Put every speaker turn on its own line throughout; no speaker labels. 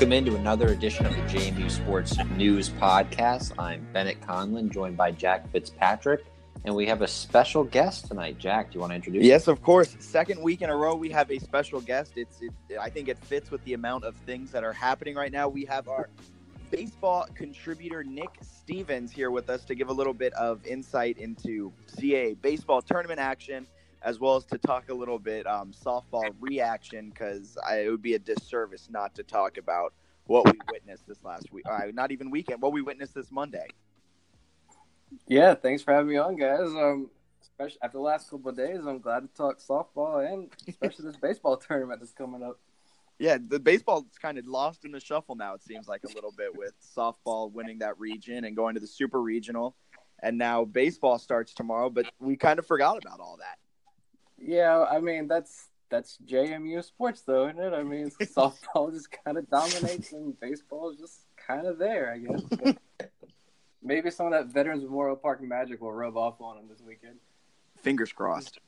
Welcome into another edition of the JMU Sports News Podcast. I'm Bennett Conlin, joined by Jack Fitzpatrick, and we have a special guest tonight. Jack, do you want to introduce?
Yes, of course. Second week in a row, we have a special guest. It's, it, I think, it fits with the amount of things that are happening right now. We have our baseball contributor Nick Stevens here with us to give a little bit of insight into CAA baseball tournament action as well as to talk a little bit um, softball reaction because it would be a disservice not to talk about what we witnessed this last week. Uh, not even weekend, what we witnessed this Monday.
Yeah, thanks for having me on, guys. Um, especially after the last couple of days, I'm glad to talk softball and especially this baseball tournament that's coming up.
Yeah, the baseball's kind of lost in the shuffle now. It seems like a little bit with softball winning that region and going to the super regional, and now baseball starts tomorrow. But we kind of forgot about all that.
Yeah, I mean that's that's JMU sports, though, isn't it? I mean, softball just kind of dominates, and baseball is just kind of there, I guess. But maybe some of that Veterans Memorial Park magic will rub off on them this weekend.
Fingers crossed.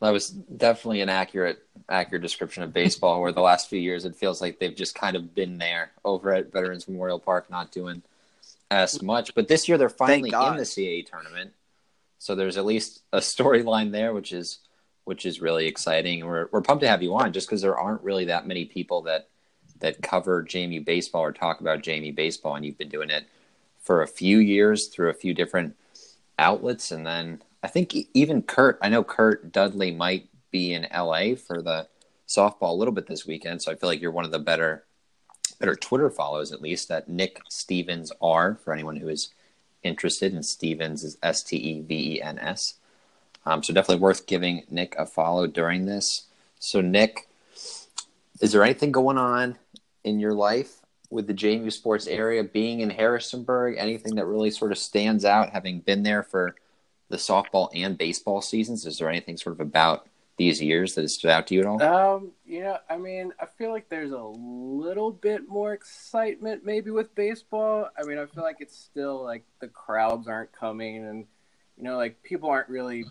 That was definitely an accurate accurate description of baseball. where the last few years, it feels like they've just kind of been there over at Veterans Memorial Park, not doing as much. But this year, they're finally in the CAA tournament so there's at least a storyline there, which is which is really exciting. We're we're pumped to have you on, just because there aren't really that many people that that cover JMU baseball or talk about JMU baseball, and you've been doing it for a few years through a few different outlets, and then I think even Curt. I know Curt Dudley might be in LA for the softball a little bit this weekend, so I feel like you're one of the better better Twitter follows at least. That Nick Stevens R for anyone who is interested in Stevens is S T E V E N S. Um, so definitely worth giving Nick a follow during this. So Nick, is there anything going on in your life with the JMU sports area being in Harrisonburg? Anything that really sort of stands out, having been there for the softball and baseball seasons? Is there anything sort of about these years that has stood out to you at all?
Um, you know, I mean, I feel like there's a little bit more excitement maybe with baseball. I mean, I feel like it's still like the crowds aren't coming and you know, like people aren't really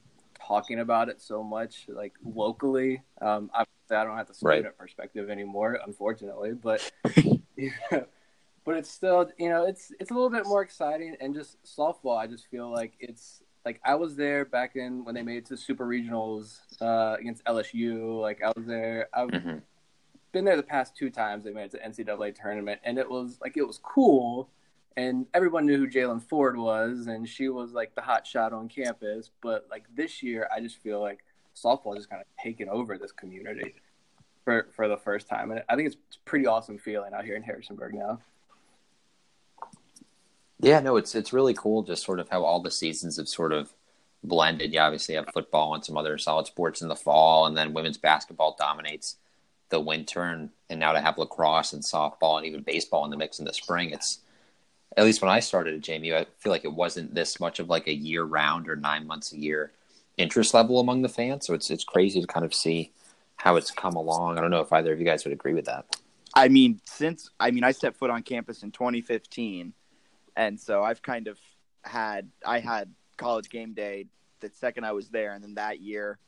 talking about it so much like locally. Um, obviously I don't have the student right. perspective anymore, unfortunately, but but it's still, you know, it's it's a little bit more exciting and just softball. I just feel like it's like I was there back in when they made it to super regionals uh, against LSU. Like I was there. I've mm-hmm. been there the past two times they made it to NCAA tournament, and it was like it was cool, and everyone knew who Jailyn Ford was, and she was like the hot shot on campus. But like this year, I just feel like softball just kind of taken over this community for for the first time, and I think it's pretty awesome feeling out here in Harrisonburg now.
Yeah, no, it's it's really cool just sort of how all the seasons have sort of blended. You obviously have football and some other solid sports in the fall, and then women's basketball dominates the winter, and, and now to have lacrosse and softball and even baseball in the mix in the spring, it's at least when I started at JMU, I feel like it wasn't this much of like a year round or nine months a year interest level among the fans. So it's it's crazy to kind of see how it's come along. I don't know if either of you guys would agree with that.
I mean, since I mean, I stepped foot on campus in 2015, and so I've kind of had I had college game day the second I was there, and then that year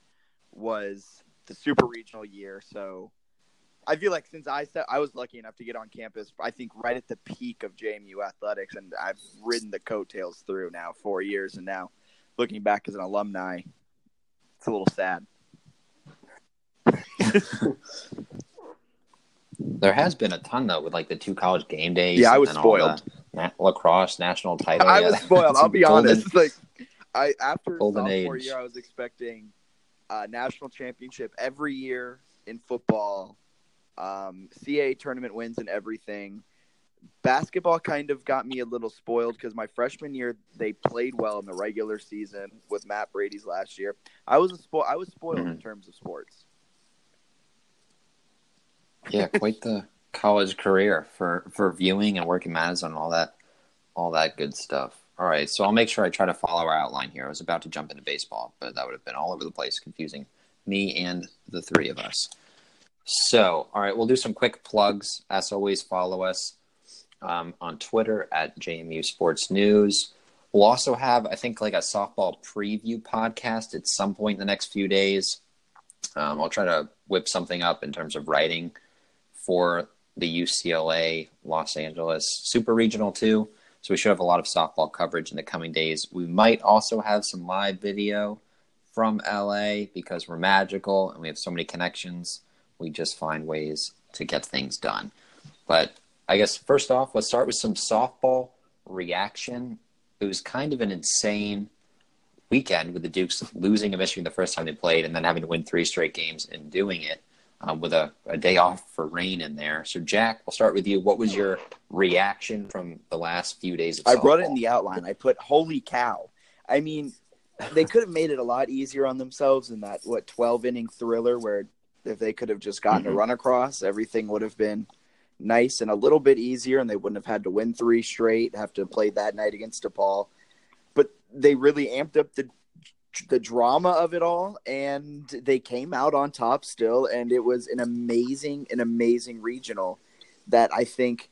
was the super regional year. So I feel like since I I was lucky enough to get on campus, I think right at the peak of JMU athletics, and I've ridden the coattails through now four years, and now looking back as an alumni, it's a little sad.
There has been a ton though with like the two college game days.
Yeah, I was
and
spoiled.
na- lacrosse national title.
I
Yeah,
was spoiled. I'll be
golden-
honest. Like I after sophomore
age.
year, I was expecting a national championship every year in football, um, CAA tournament wins and everything. Basketball kind of got me a little spoiled because my freshman year they played well in the regular season with Matt Brady's last year. I was a spo- I was spoiled in
Mhm.
terms of sports.
yeah, quite the college career for for viewing and working Madison and all that, all that good stuff. All right, so I'll make sure I try to follow our outline here. I was about to jump into baseball, but that would have been all over the place, confusing me and the three of us. So, all right, we'll do some quick plugs. As always, follow us um, on Twitter at JMU Sports News. We'll also have, I think, like a softball preview podcast at some point in the next few days. Um, I'll try to whip something up in terms of writing for the UCLA Los Angeles Super Regional too. So we should have a lot of softball coverage in the coming days. We might also have some live video from LA because we're magical and we have so many connections. We just find ways to get things done. But I guess first off, let's start with some softball reaction. It was kind of an insane weekend with the Dukes losing to Michigan the first time they played and then having to win three straight games and doing it um, with a, a day off for rain in there. So, Jack, we'll start with you. What was your reaction from the last few days of
I brought it in the outline. I put "Holy cow!" I mean, they could have made it a lot easier on themselves in that what twelve inning thriller where if they could have just gotten a
Mhm.
run across, everything would have been nice and a little bit easier, and they wouldn't have had to win three straight, have to play that night against DePaul. But they really amped up the the drama of it all, and they came out on top still, and it was an amazing, an amazing regional that I think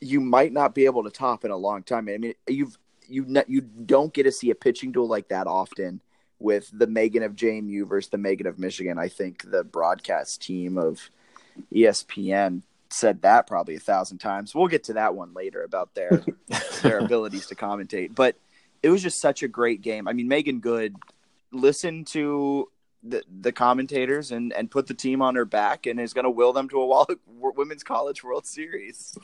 you might not be able to top in a long time. I mean, you've you you don't get to see a pitching duel like that often with the Megan of JMU versus the Megan of Michigan. I think the broadcast team of ESPN said that probably a thousand times. We'll get to that one later about their their abilities to commentate, but it was just such a great game. I mean, Megan Good listened to the the commentators and and put the team on her back and is going to will them to a Wall- women's college World Series.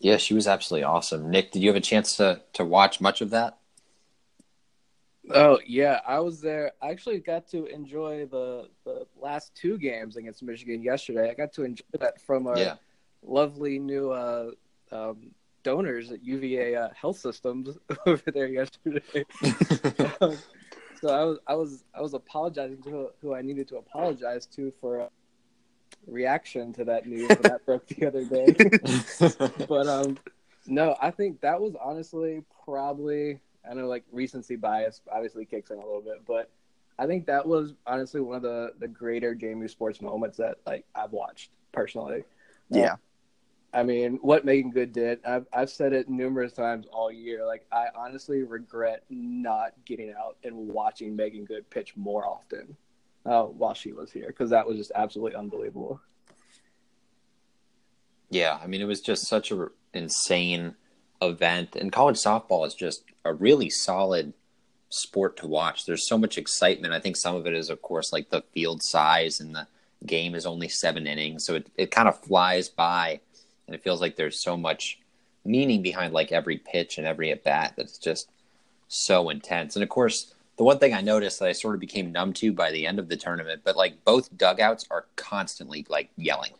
Yeah, she was absolutely awesome. Nick, did you have a chance to, to watch much of that?
Oh yeah, I was there. I actually got to enjoy the the last two games against Michigan yesterday. I got to enjoy that from our
Yeah.
lovely new uh, um, donors at UVA uh, Health Systems over there yesterday. Um, so I was I was I was apologizing to who I needed to apologize to for a reaction to that news when that broke the other day. but um, no, I think that was honestly probably I know like recency bias obviously kicks in a little bit, but I think that was honestly one of the the greater JMU sports moments that like I've watched personally.
Yeah.
I mean, what Megan Good did, I've I've said it numerous times all year. Like I honestly regret not getting out and watching Megan Good pitch more often uh, while she was here because that was just absolutely unbelievable.
Yeah, I mean, it was just such a insane event, and college softball is just a really solid sport to watch. There's so much excitement. I think some of it is, of course, like the field size, and the game is only seven innings, so it it kind of flies by, and it feels like there's so much meaning behind like every pitch and every at bat that's just so intense. And of course, the one thing I noticed that I sort of became numb to by the end of the tournament, but like both dugouts are constantly like yelling.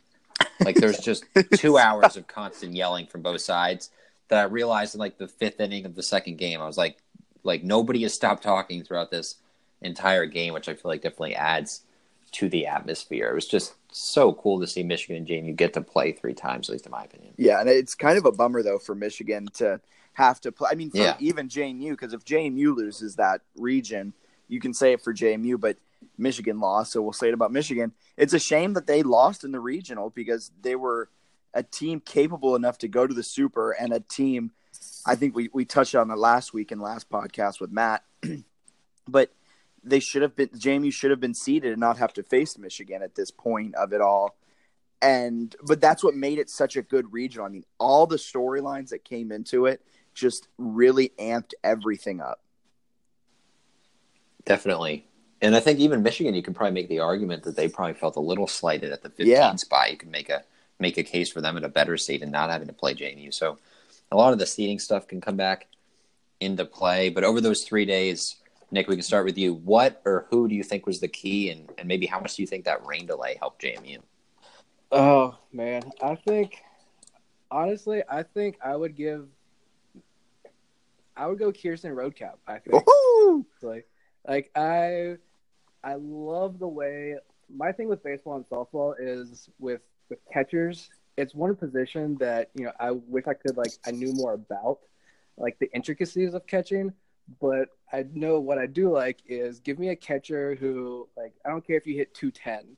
Like there's just two hours of constant yelling from both sides. That I realized in like the fifth inning of the second game. I was like, like nobody has stopped talking throughout this entire game, which I feel like definitely adds to the atmosphere. It was just so cool to see Michigan and JMU get to play three times, at least in my opinion.
Yeah, and it's kind of a bummer though for Michigan to have to play. I mean, for
Yeah.
even JMU, because if JMU loses that region, you can say it for JMU, but Michigan lost, so we'll say it about Michigan. It's a shame that they lost in the regional because they were a team capable enough to go to the Super and a team. I think we we touched on it last week in last podcast with Matt, but they should have been JMU should have been seeded and not have to face Michigan at this point of it all and but that's what made it such a good regional. I mean, all the storylines that came into it just really amped everything up.
Definitely. And I think even Michigan, you can probably make the argument that they probably felt a little slighted at the 15
Yeah.
spot. You can make a make a case for them in a better seat and not having to play JMU. So a lot of the seating stuff can come back into play. But over those three days, Nick, we can start with you. What or who do you think was the key, and, and maybe how much do you think that rain delay helped JMU?
Oh man, I think honestly, I think I would give I would go Kirsten Roadcap. I think
Woohoo!
like like I I love the way my thing with baseball and softball is with with catchers. It's one position that you know I wish I could like I knew more about like the intricacies of catching. But I know what I do like is give me a catcher who like I don't care if you hit two ten,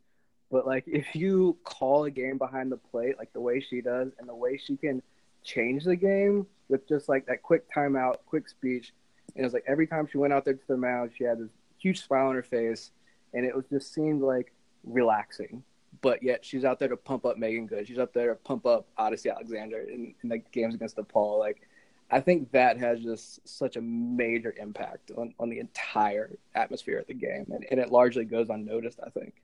but like if you call a game behind the plate like the way she does and the way she can change the game with just like that quick timeout, quick speech. And it was like every time she went out there to the mound, she had this huge smile on her face, and it was just seemed like relaxing. But yet she's out there to pump up Megan Good. She's out there to pump up Odicci Alexander in, in the games against DePaul. Like I think that has just such a major impact on, on the entire atmosphere of the game, and, and it largely goes unnoticed. I think.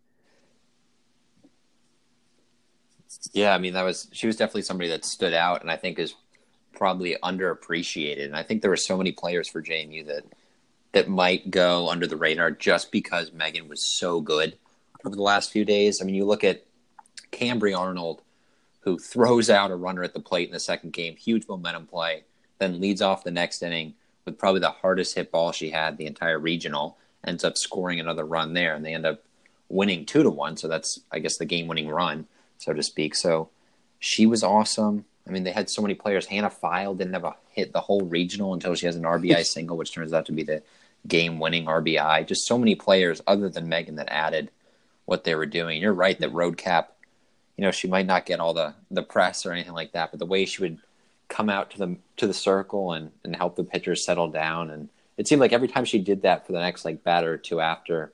Yeah, I mean that was she was definitely somebody that stood out, and I think is probably underappreciated. And I think there were so many players for JMU that that might go under the radar just because Megan was so good over the last few days. I mean, you look at Cambry Arnold, who throws out a runner at the plate in the second game, huge momentum play, then leads off the next inning with probably the hardest hit ball she had the entire regional, ends up scoring another run there, and they end up winning two to one. So that's I guess the game winning run, so to speak. So she was awesome. I mean, they had so many players. Hannah File didn't have a hit the whole regional until she has an RBI single, which turns out to be the game winning RBI. Just so many players other than Megan that added what they were doing. You're right that hmm. Roadcap, you know, she might not get all the the press or anything like that, but the way she would come out to the to the circle and, and help the pitchers settle down and it seemed like every time she did that for the next like batter or two after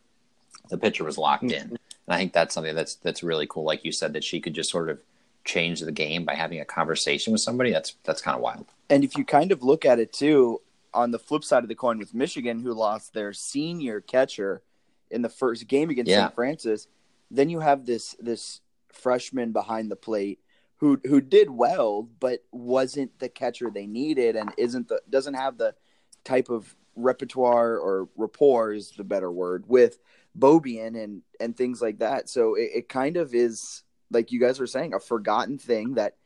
the pitcher was locked hmm. in. And I think that's something that's that's really cool. Like you said, that she could just sort of change the game by having a conversation with somebody. That's that's kind of wild.
And if you kind of look at it too, on the flip side of the coin with Michigan, who lost their senior catcher in the first game against
Yeah.
St. Francis, then you have this this freshman behind the plate who who did well, but wasn't the catcher they needed, and isn't the doesn't have the type of repertoire or rapport is the better word with Beaubien and and things like that. So it, it kind of is like you guys were saying a forgotten thing that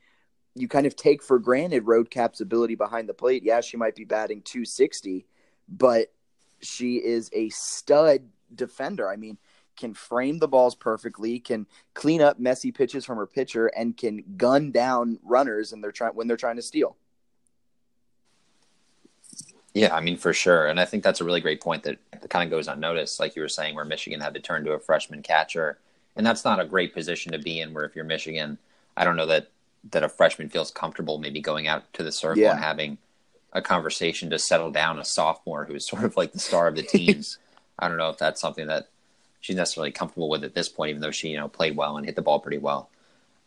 you kind of take for granted Roadcap's ability behind the plate. Yeah, she might be batting 260, but she is a stud defender. I mean, can frame the balls perfectly, can clean up messy pitches from her pitcher, and can gun down runners and they're trying when they're trying to steal.
Yeah, I mean for sure, and I think that's a really great point that, that kind of goes unnoticed, like you were saying, where Michigan had to turn to a freshman catcher, and that's not a great position to be in. Where if you're Michigan, I don't know that that a freshman feels comfortable maybe going out to the circle
Yeah.
and having a conversation to settle down a sophomore who's sort of like the star of the team. I don't know if that's something that she's necessarily comfortable with at this point, even though she you know played well and hit the ball pretty well.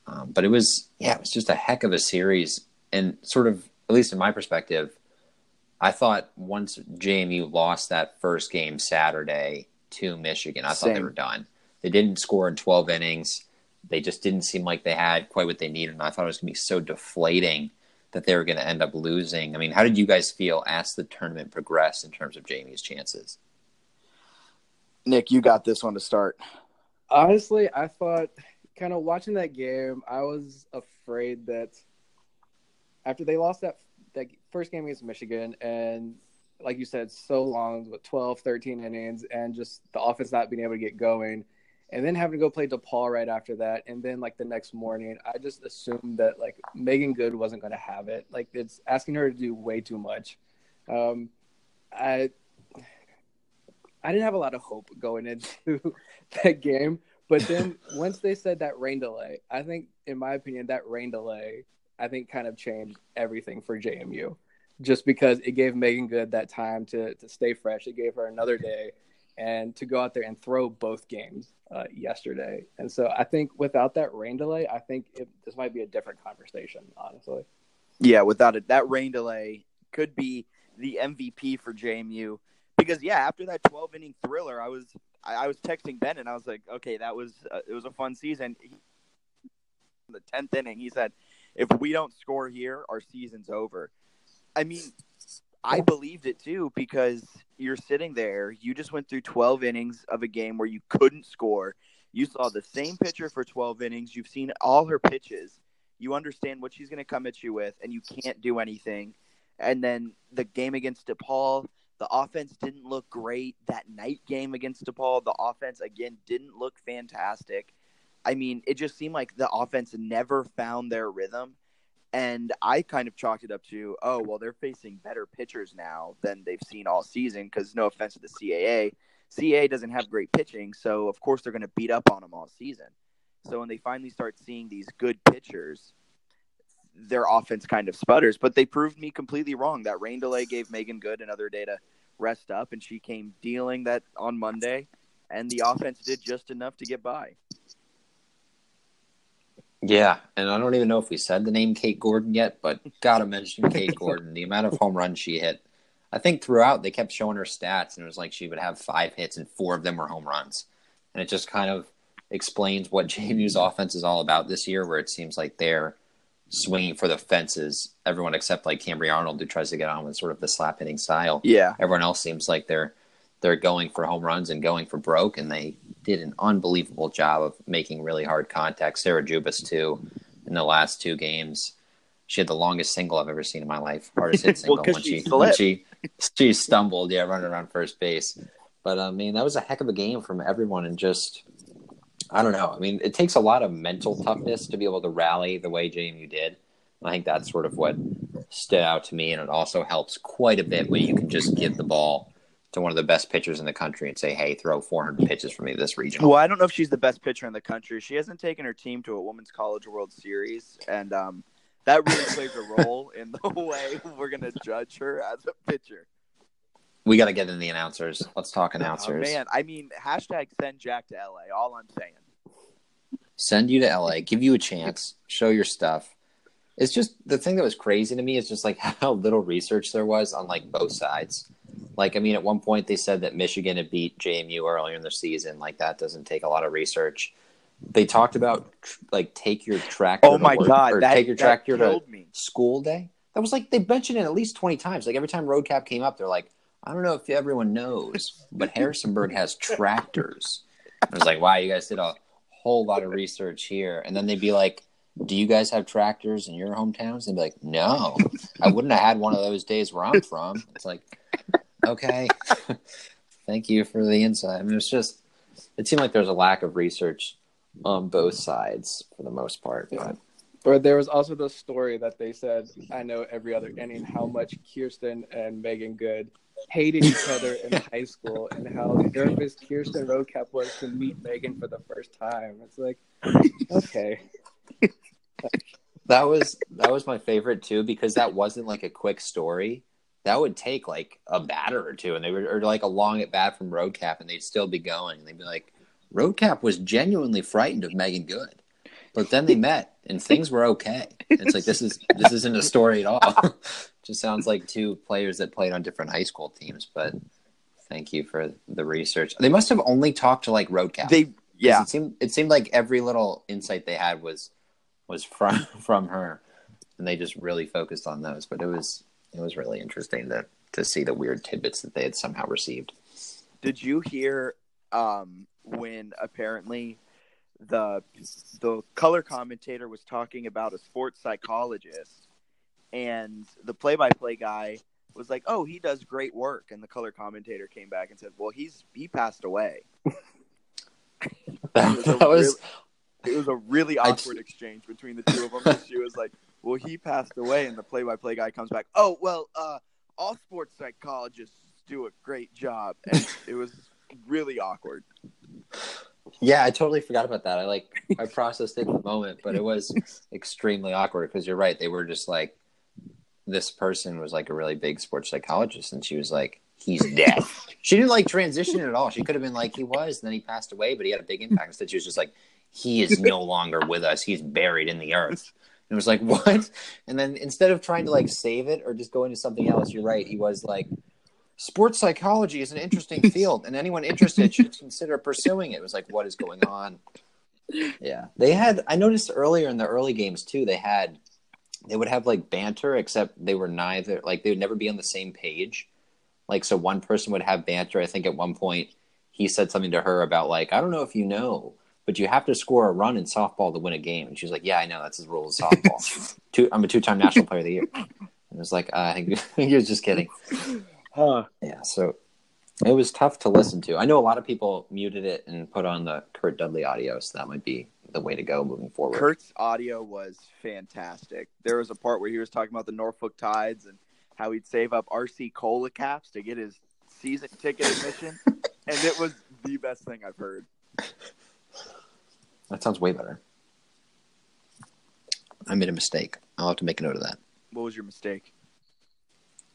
Um, but it was yeah, it was just a heck of a series, and sort of at least in my perspective. I thought once JMU lost that first game Saturday to Michigan, I thought they were done. They didn't score in 12 innings. They just didn't seem like they had quite what they needed. And I thought it was going to be so deflating that they were going to end up losing. I mean, how did you guys feel as the tournament progressed in terms of JMU's chances?
Nick, you got this one to start.
Honestly, I thought kind of watching that game, I was afraid that after they lost that that first game against Michigan, and like you said, so long with 12, 13 innings, and just the offense not being able to get going, and then having to go play DePaul right after that, and then like the next morning, I just assumed that like Megan Good wasn't going to have it. Like it's asking her to do way too much. Um, I I didn't have a lot of hope going into that game, but then once they said that rain delay, I think, in my opinion, that rain delay, I think, kind of changed everything for JMU, just because it gave Megan Good that time to to stay fresh. It gave her another day, and to go out there and throw both games uh, yesterday. And so I think without that rain delay, I think it, this might be a different conversation, honestly.
Yeah, without it, that rain delay could be the MVP for JMU because yeah, after that 12 inning thriller, I was I, I was texting Ben and I was like, okay, that was uh, it was a fun season. He, the 10th inning, he said, if we don't score here, our season's over. I mean, I believed it too because you're sitting there, you just went through 12 innings of a game where you couldn't score. You saw the same pitcher for 12 innings. You've seen all her pitches. You understand what she's going to come at you with, and you can't do anything. And then the game against DePaul, the offense didn't look great. That night game against DePaul, the offense again didn't look fantastic. I mean, it just seemed like the offense never found their rhythm. And I kind of chalked it up to, oh, well, they're facing better pitchers now than they've seen all season because no offense to the CAA. CAA doesn't have great pitching, so of course they're going to beat up on them all season. So when they finally start seeing these good pitchers, their offense kind of sputters. But they proved me completely wrong. That rain delay gave Megan Good another day to rest up, and she came dealing that on Monday, and the offense did just enough to get by.
Yeah, and I don't even know if we said the name Kate Gordon yet, but gotta mention Kate Gordon. The amount of home runs she hit. I think throughout they kept showing her stats, and it was like she would have five hits, and four of them were home runs. And it just kind of explains what JMU's offense is all about this year, where it seems like they're swinging for the fences. Everyone except like Cambry Arnold, who tries to get on with sort of the slap hitting style.
Yeah.
Everyone else seems like they're they're going for home runs and going for broke, and they did an unbelievable job of making really hard contact. Sarah Jubas too, in the last two games, she had the longest single I've ever seen in my life. Hardest hit single
well,
when
she
she when she she stumbled, yeah, running around first base. But uh, I mean, that was a heck of a game from everyone, and just I don't know. I mean, it takes a lot of mental toughness to be able to rally the way JMU did. I think that's sort of what stood out to me, and it also helps quite a bit when you can just give the ball to one of the best pitchers in the country and say, "Hey, throw 400 pitches for me this regional."
Well, I don't know if she's the best pitcher in the country. She hasn't taken her team to a Women's College World Series, and um, that really plays a role in the way we're going to judge her as a pitcher.
We got to get in the announcers. Let's talk
Oh,
announcers.
man, I mean, hashtag send Jack to LA. All I'm saying.
Send you to LA, give you a chance, show your stuff. It's just the thing that was crazy to me is just like how little research there was on like both sides. Like, I mean, at one point they said that Michigan had beat JMU earlier in the season. Like, that doesn't take a lot of research. They talked about like take your tractor.
Oh my
work,
God, that-
take your tractor to
me.
school day. That was like they mentioned it at least twenty times. Like every time Roadcap came up, they're like, I don't know if everyone knows, but Harrisonburg has tractors. I was like, wow, you guys did a whole lot of research here. And then they'd be like, do you guys have tractors in your hometowns? And they'd be like, no, I wouldn't have had one of those days where I'm from. It's like, okay, thank you for the insight. I mean, it's just, it seemed like there's a lack of research on both sides for the most part. But
But there was also the story that they said, I know every other inning, how much Kirsten and Megan Good hated each other in high school and how nervous Kirsten Roadcap was to meet Megan for the first time. It's like, okay.
That was that was my favorite too because that wasn't like a quick story. That would take like a batter or two, and they were or like a long at bat from Roadcap, and they'd still be going. And they'd be like, Roadcap was genuinely frightened of Megan Good, but then they met and things were okay. It's like this is this isn't a story at all. Just sounds like two players that played on different high school teams. But thank you for the research. They must have only talked to like Roadcap.
They yeah,
It seemed it seemed like every little insight they had was was from from her, and they just really focused on those. But it was it was really interesting to to see the weird tidbits that they had somehow received.
Did you hear um, when apparently the the color commentator was talking about a sports psychologist and the play-by-play guy was like, "Oh, he does great work," and the color commentator came back and said, "Well, he's he passed away."
That,
was
that was
It was a really awkward exchange between the two of them. She was like, "Well, he passed away," and the play-by-play guy comes back, "Oh, well, uh, all sports psychologists do a great job," and it was really awkward.
Yeah, I totally forgot about that. I like I processed it in the moment, but it was extremely awkward because you're right. They were just like this person was like a really big sports psychologist, and she was like, "He's dead." she didn't like transition at all. She could have been like, "He was," and then he passed away, but he had a big impact. Instead, she was just like, "He is no longer with us. He's buried in the earth." And it was like, "What?" And then instead of trying to like save it or just go into something else, you're right. He was like, sports psychology is an interesting field and anyone interested should consider pursuing it. It was like, what is going on? Yeah. They had, I noticed earlier in the early games too, they had, they would have like banter, except they were neither, like they would never be on the same page. Like, so one person would have banter. I think at one point he said something to her about like, I don't know if you know, but you have to score a run in softball to win a game. And she's like, yeah, I know. That's the rule of softball. two, I'm a two-time national player of the year. And it was like, uh, I think he was just kidding.
Huh.
Yeah, so it was tough to listen to. I know a lot of people muted it and put on the Curt Dudley audio, so that might be the way to go moving forward.
Curt's audio was fantastic. There was a part where he was talking about the Norfolk Tides and how he'd save up RC Cola caps to get his season ticket admission, and it was the best thing I've heard.
That sounds way better. I made a mistake. I'll have to make a note of that.
What was your mistake?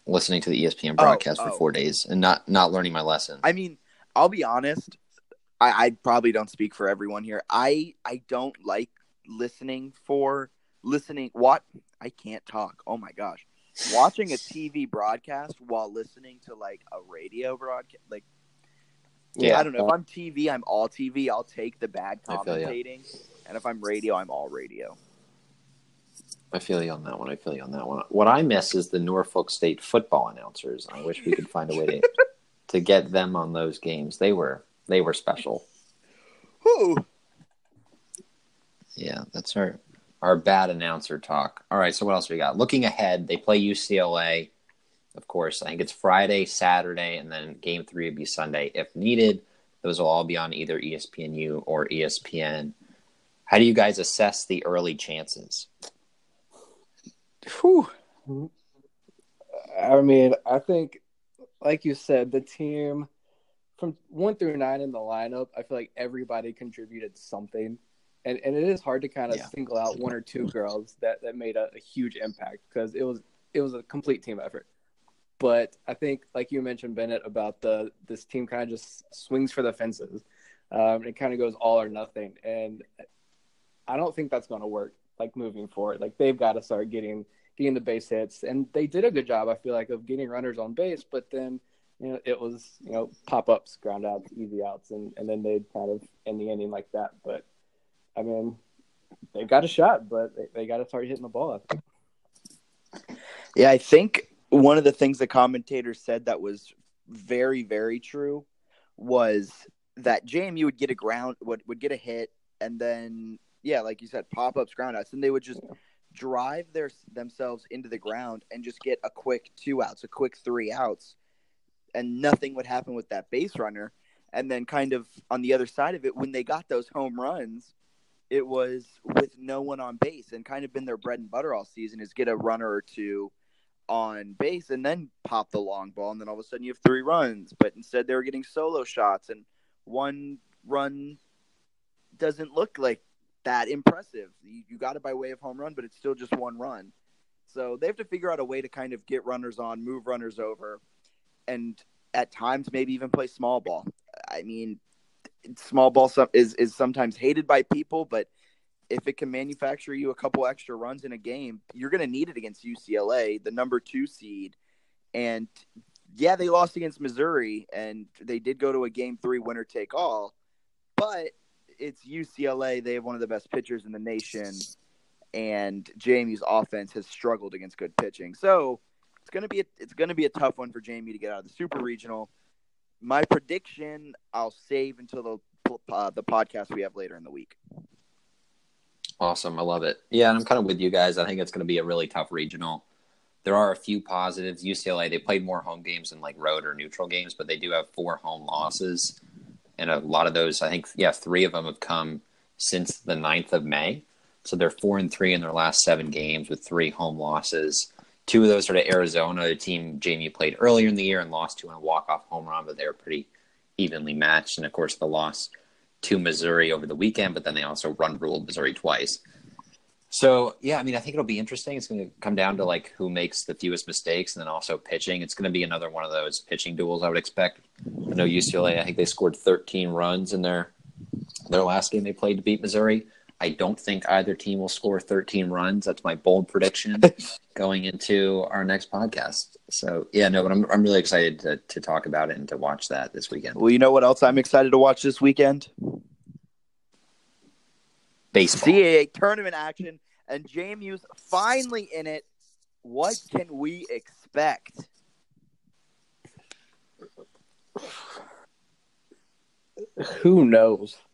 Listening to the ESPN
Oh,
broadcast for
oh.
four days and not not learning my lesson.
I mean, I'll be honest. I, I probably don't speak for everyone here. I I don't like listening for listening. What I can't talk. Oh my gosh, watching a TV broadcast while listening to like a radio broadcast. Like yeah, I don't know. If I'm TV, I'm all TV. I'll take the bad commentating, and if I'm radio, I'm all radio.
I feel you on that one. I feel you on that one. What I miss is the Norfolk State football announcers. I wish we could find a way to to get them on those games. They were they were special.
Whew.
Yeah, that's our our bad announcer talk. All right, so what else we got? Looking ahead, they play UCLA. Of course, I think it's Friday, Saturday, and then game three would be Sunday if needed. Those will all be on either ESPNU or ESPN. How do you guys assess the early chances?
Whew. I mean, I think, like you said, the team from one through nine in the lineup, I feel like everybody contributed something. And, and it is hard to kind of
Yeah.
single out one or two girls that, that made a, a huge impact because it was it was a complete team effort. But I think, like you mentioned, Bennett, about the this team kind of just swings for the fences. Um, it kind of goes all or nothing, and I don't think that's going to work. Like moving forward, like they've got to start getting getting the base hits, and they did a good job. I feel like of getting runners on base, but then you know it was you know pop ups, ground outs, easy outs, and and then they'd kind of end the inning like that. But I mean, they've got a shot, but they, they got to start hitting the ball.
Yeah, I think one of the things the commentators said that was very, very true was that JMU would get a ground would, would get a hit and then yeah, like you said, pop ups, ground outs, and they would just drive their themselves into the ground and just get a quick two outs, a quick three outs, and nothing would happen with that base runner. And then kind of on the other side of it, when they got those home runs, it was with no one on base and kind of been their bread and butter all season is get a runner or two on base and then pop the long ball. And then all of a sudden you have three runs but instead they were getting solo shots and one run doesn't look like that impressive. You, you got it by way of home run but it's still just one run. So they have to figure out a way to kind of get runners on move runners over and at times maybe even play small ball i mean small ball is, is sometimes hated by people but if it can manufacture you a couple extra runs in a game, you're going to need it against UCLA, the number two seed. And yeah, they lost against Missouri, and they did go to a game three winner take all, but it's UCLA. They have one of the best pitchers in the nation, and JMU's offense has struggled against good pitching. So it's to be a, it's to be a tough one for JMU to get out of the super regional. My prediction, I'll save until the uh, the podcast we have later in the week.
Awesome. I love it. Yeah, and I'm kind of with you guys. I think it's going to be a really tough regional. there are a few positives. UCLA they played more home games than like road or neutral games, but they do have four home losses, and a lot of those, I think, yeah, three of them have come since the 9th of May. So they're four and three in their last seven games with three home losses. Two of those are to Arizona, a team JMU played earlier in the year and lost to in a walk-off home run, but they were pretty evenly matched. And of course, the loss to Missouri over the weekend, but then they also run ruled Missouri twice. So yeah, I mean, I think it'll be interesting. It's going to come down to like who makes the fewest mistakes, and then also pitching. It's going to be another one of those pitching duels. I would expect. I know UCLA. I think they scored 13 runs in their their last game they played to beat Missouri. I don't think either team will score 13 runs. That's my bold prediction going into our next podcast. So yeah, no, but I'm I'm really excited to to talk about it and to watch that this weekend.
Well, you know what else I'm excited to watch this weekend?
Baseball.
CAA tournament action, and JMU's finally in it. What can we expect?
Who knows?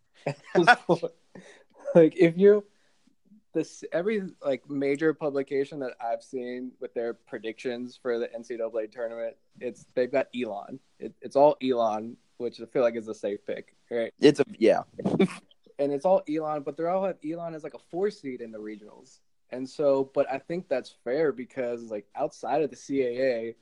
like if you this every like major publication that I've seen with their predictions for the NCAA tournament, it's they've got Elon. It, it's all Elon, which I feel like is a safe pick, right?
It's a yeah.
and it's all Elon, but they're all have Elon as like a four seed in the regionals. And so, but I think that's fair because like outside of the CAA,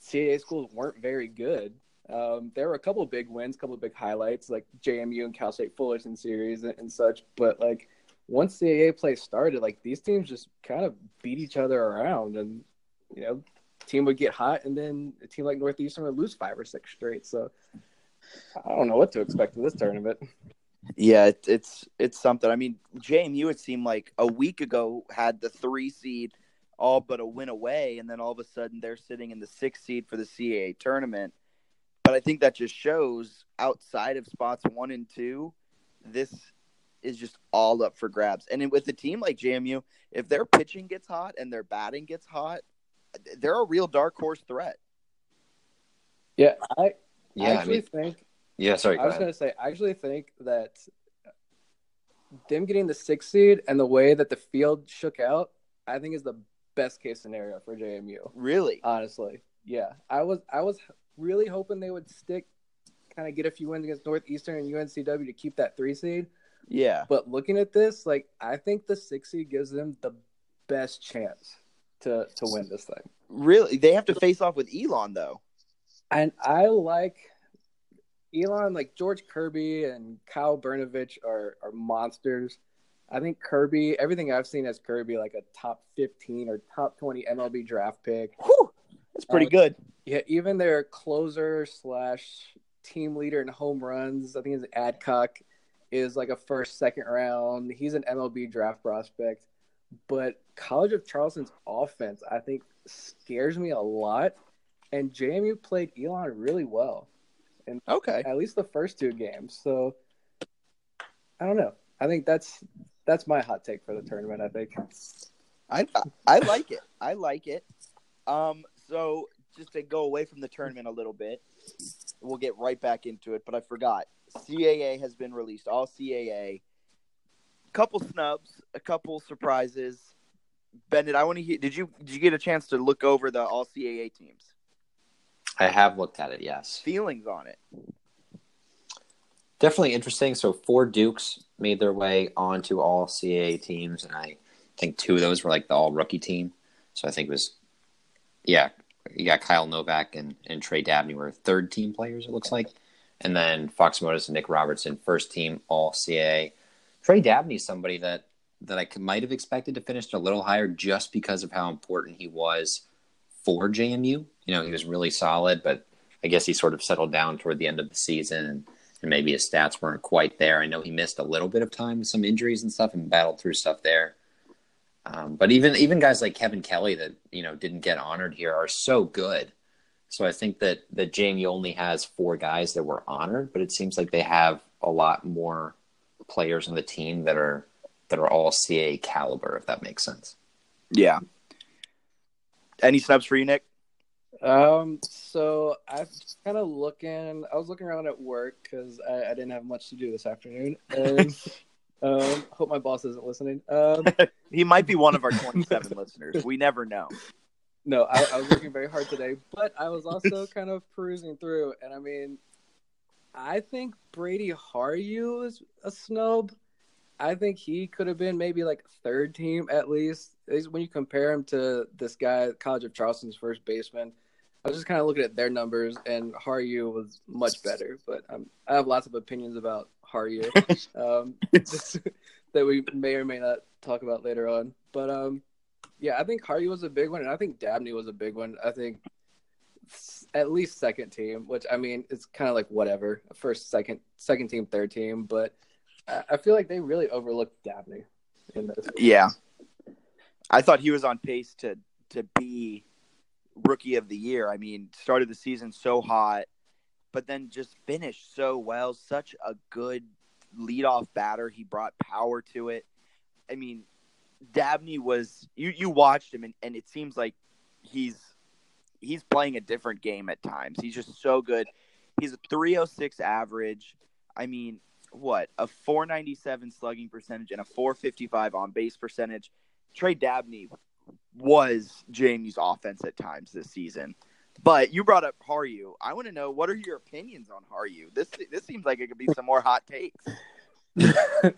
CAA schools weren't very good. Um, there were a couple of big wins, a couple of big highlights, like JMU and Cal State Fullerton series and, and such. But like once CAA play started, like these teams just kind of beat each other around, and you know, team would get hot, and then a team like Northeastern would lose five or six straight. So I don't know what to expect in this tournament.
Yeah, it, it's it's something. I mean, JMU it seemed like a week ago had the three seed all but a win away, and then all of a sudden they're sitting in the sixth seed for the CAA tournament. But I think that just shows outside of spots one and two, this is just all up for grabs. And with a team like JMU, if their pitching gets hot and their batting gets hot, they're a real dark horse threat.
Yeah, I
Yeah, I
actually
mean-
think
Yeah, sorry. Go
I was going to say, I actually think that them getting the sixth seed and the way that the field shook out, I think is the best case scenario for JMU.
Really?
Honestly, yeah, I was I was really hoping they would stick, kind of get a few wins against Northeastern and UNCW to keep that three seed.
Yeah.
But looking at this, like I think the six seed gives them the best chance to to win this thing.
Really? They have to face off with Elon though.
And I like Elon, like George Kirby and Kyle Brnovich are are monsters. I think Kirby, everything I've seen as Kirby, like a top fifteen or top twenty MLB draft pick.
Whew, that's pretty
Uh,
good.
Yeah, even their closer slash team leader in home runs, I think it's Adcock, is like a first, second round. He's an MLB draft prospect. But College of Charleston's offense, I think, scares me a lot. And JMU played Elon really well, And
Okay.
at least the first two games. So I don't know. I think that's that's my hot take for the tournament. I think.
I I like it. I like it. Um, so just to go away from the tournament a little bit, we'll get right back into it. But I forgot. CAA has been released. All CAA. Couple snubs, a couple surprises. Bennett, I want to hear. Did you did you get a chance to look over the all CAA teams?
I have looked at it. Yes.
Feelings on it?
definitely interesting. So four Dukes made their way onto all CAA teams, and I think two of those were like the all rookie team. So I think it was, yeah, you got Kyle Novak and, and Trey Dabney were third team players. It looks like, and then Fox Motus and Nick Robertson first team all CAA. Trey Dabney is somebody that that I could, might have expected to finish a little higher just because of how important he was for JMU. You know, he was really solid, but I guess he sort of settled down toward the end of the season and and maybe his stats weren't quite there. I know he missed a little bit of time with some injuries and stuff and battled through stuff there. Um, but even even guys like Kevin Kelly that you know didn't get honored here are so good. So I think that that JMU only has four guys that were honored, but it seems like they have a lot more players on the team that are that are all CAA caliber, if that makes sense.
Yeah. Any snubs for you, Nick?
Um, so I was kind of looking. I was looking around at work because I, I didn't have much to do this afternoon, and Um, hope my boss isn't listening. Um,
He might be one of our 27 listeners. We never know.
no, I, I was working very hard today, but I was also kind of perusing through, and I mean, I think Brady Haryu is a snub. I think he could have been maybe like third team at least. At least when you compare him to this guy, College of Charleston's first baseman. I was just kind of looking at their numbers, and Haryu was much better. But um, I have lots of opinions about Haryu um, just- that we may or may not talk about later on. But um, yeah, I think Haryu was a big one, and I think Dabney was a big one. I think at least second team, which I mean, it's kind of like whatever, first, second, second team, third team. But I I feel like they really overlooked Dabney in this.
Yeah. I thought he was on pace to to be rookie of the year. I mean, started the season so hot, but then just finished so well. Such a good leadoff batter. He brought power to it. I mean, Dabney was you you watched him and, and it seems like he's he's playing a different game at times. He's just so good. He's a 306 average. I mean, what? A 497 slugging percentage and a 455 on base percentage. Trey Dabney was JMU's offense at times this season. But you brought up Haru. I want to know what are your opinions on Haru? This this seems like it could be some more hot takes.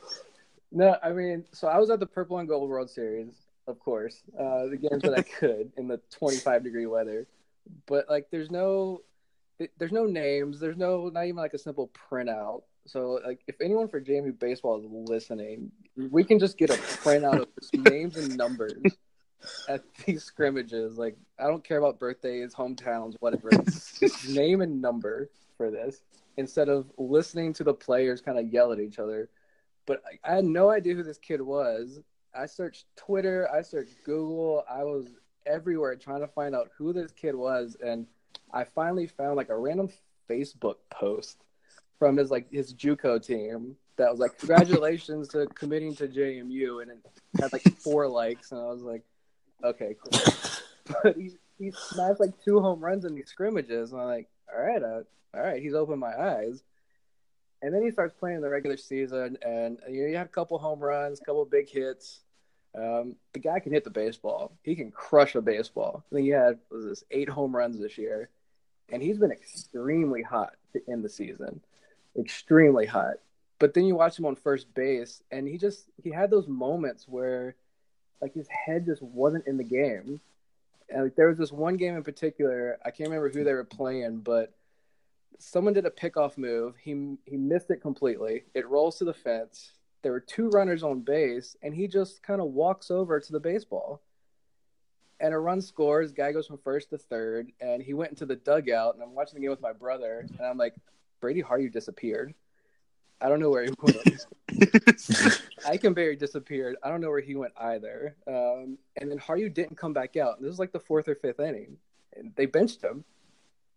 no, I mean, so I was at the Purple and Gold World Series, of course, uh, the games that I could in the 25 degree weather. But like, there's no, there's no names. There's no, not even like a simple printout. So like, if anyone for JMU baseball is listening, we can just get a printout of names and numbers at these scrimmages. Like, I don't care about birthdays, hometowns, whatever. Name and number for this instead of listening to the players kind of yell at each other. But I, I had no idea who this kid was. I searched Twitter, I searched Google, I was everywhere trying to find out who this kid was, and I finally found like a random Facebook post from his like his JUCO team that was like congratulations to committing to JMU, and it had like four likes, and I was like, okay, cool. But he he smashed like two home runs in these scrimmages, and I'm like, all right, uh, all right, he's opened my eyes. And then he starts playing the regular season, and you know, he had a couple home runs, a couple big hits. Um, the guy can hit the baseball. He can crush a baseball. I think he had was this eight home runs this year, and he's been extremely hot to end the season, extremely hot. But then you watch him on first base, and he just he had those moments where, like his head just wasn't in the game. And like, there was this one game in particular. I can't remember who they were playing, but someone did a pickoff move. He he missed it completely. It rolls to the fence. There were two runners on base, and he just kind of walks over to the baseball. And a run scores. Guy goes from first to third, and he went into the dugout. And I'm watching the game with my brother, and I'm like, Brady Hardy disappeared. I don't know where he went. Ikenberry disappeared. I don't know where he went either. Um, and then Haru didn't come back out. This was like the fourth or fifth inning. And they benched him.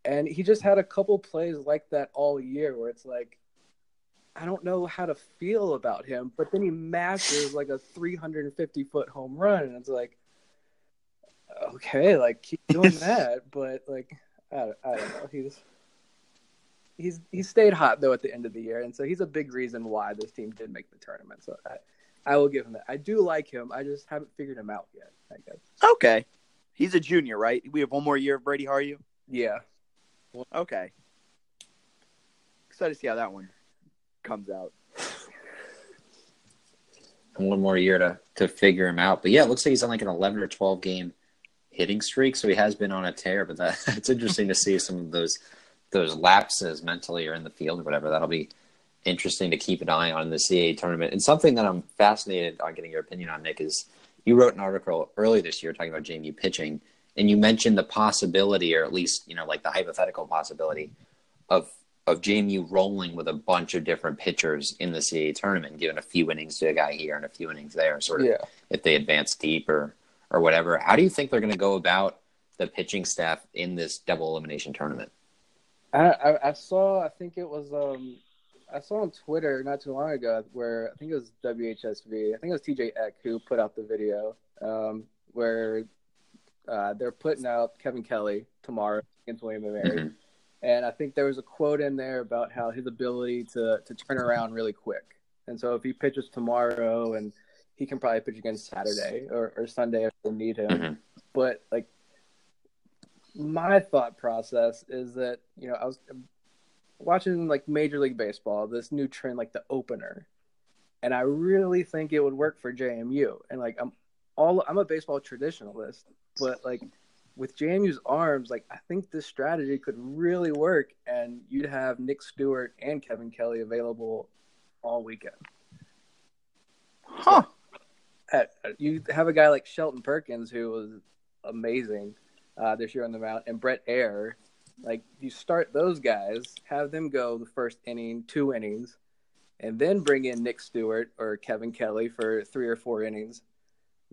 And he just had a couple plays like that all year where it's like, I don't know how to feel about him. But then he mashes like a 350 foot home run. And it's like, okay, like keep doing that. But like, I, don't- I don't know. He's. He's he stayed hot though at the end of the year, and so he's a big reason why this team did make the tournament. So I, I will give him that. I do like him. I just haven't figured him out yet. I guess.
Okay. He's a junior, right? We have one more year of Brady Haryu.
Yeah.
Okay. Excited to see how that one comes out.
one more year to to figure him out. But yeah, it looks like he's on like an eleven or twelve game hitting streak, so he has been on a tear. But that it's interesting to see some of those those lapses mentally or in the field or whatever. That'll be interesting to keep an eye on in the CAA tournament. And something that I'm fascinated on getting your opinion on, Nick, is you wrote an article early this year talking about JMU pitching, and you mentioned the possibility, or at least you know, like the hypothetical possibility of of JMU rolling with a bunch of different pitchers in the CAA tournament, giving a few innings to a guy here and a few innings there, sort of
Yeah.
if they advance deep or or whatever. How do you think they're going to go about the pitching staff in this double elimination tournament?
I, I I saw. I think it was. Um, I saw on Twitter not too long ago where I think it was WHSV. I think it was TJ Eck who put out the video um, where uh, they're putting out Kevin Kelly tomorrow against William and Mary.
Mhm.
And I think there was a quote in there about how his ability to, to turn around really quick. And so if he pitches tomorrow, and he can probably pitch again Saturday or, or Sunday if they need him.
Mhm.
But like my thought process is that you know I was watching like Major League Baseball, this new trend like the opener, and I really think it would work for JMU. And like I'm all I'm a baseball traditionalist, but like with JMU's arms, like I think this strategy could really work, and you'd have Nick Stewart and Kevin Kelly available all weekend.
Huh.
At- You have a guy like Shelton Perkins who was amazing uh, this year on the mound, and Brett Air. Like you start those guys, have them go the first inning, two innings, and then bring in Nick Stewart or Kevin Kelly for three or four innings.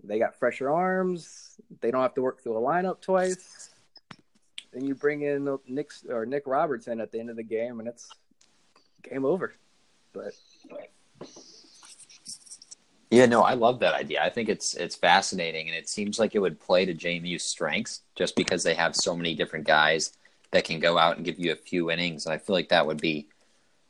They got fresher arms. They don't have to work through a lineup twice. Then you bring in Nick or Nick Robertson at the end of the game, and it's game over. But
Yeah, no, I love that idea. I think it's it's fascinating, and it seems like it would play to JMU's strengths just because they have so many different guys that can go out and give you a few innings. And I feel like that would be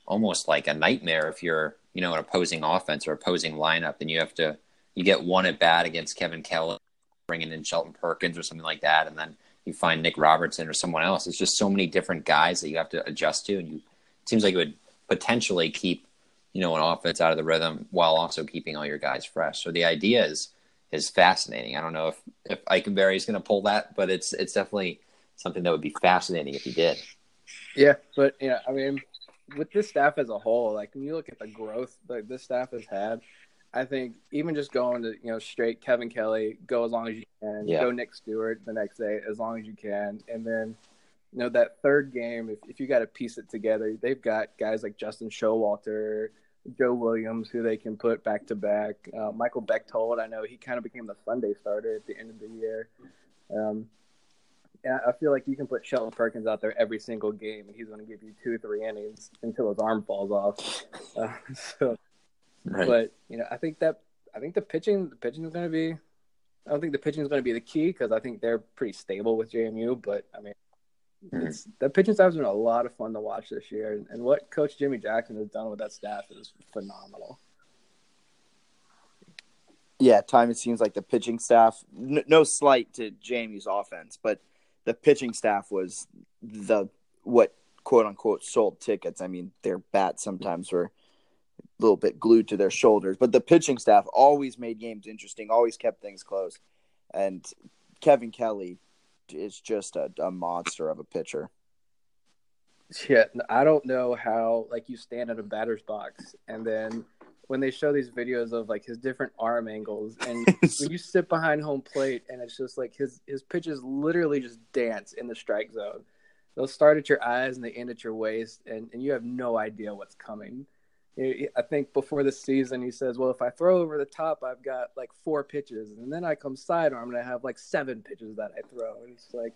almost like a nightmare if you're, you know, an opposing offense or opposing lineup, and you have to you get one at bat against Kevin Kelly, bringing in Shelton Perkins or something like that, and then you find Nick Robertson or someone else. It's just so many different guys that you have to adjust to, and you it seems like it would potentially keep you know, an offense out of the rhythm while also keeping all your guys fresh. So the idea is is fascinating. I don't know if if Ikenberry is going to pull that, but it's it's definitely something that would be fascinating if he did.
Yeah, but yeah, I mean, with this staff as a whole, like when you look at the growth that this staff has had, I think even just going to you know straight Kevin Kelly, go as long as you can,
Yeah.
go Nick Stewart the next day as long as you can, and then you know that third game, if if you got to piece it together, they've got guys like Justin Showalter. Joe Williams, who they can put back to back. Uh, Michael Bechtold, I know he kind of became the Sunday starter at the end of the year. Um, and I feel like you can put Shelton Perkins out there every single game, and he's going to give you two, three innings until his arm falls off. Uh, so,
Right.
but you know, I think that I think the pitching, the pitching is going to be. I don't think the pitching is going to be the key because I think they're pretty stable with JMU. But I mean.
Mm.
it's, the pitching staff has been a lot of fun to watch this year, and, what Coach Jimmy Jackson has done with that staff is phenomenal.
Yeah, at time it seems like the pitching staff. N- no slight to JMU's offense, but the pitching staff was the what quote unquote sold tickets. I mean, their bats sometimes were a little bit glued to their shoulders, but the pitching staff always made games interesting, always kept things close. And Kevin Kelly is just a, a monster of a pitcher.
Yeah, I don't know how like you stand in a batter's box and then when they show these videos of like his different arm angles and when you sit behind home plate and it's just like his his pitches literally just dance in the strike zone. They'll start at your eyes and they end at your waist and, and you have no idea what's coming. I think before the season he says, "Well, if I throw over the top, I've got like four pitches, and then I come sidearm and I have like seven pitches that I throw." And it's like,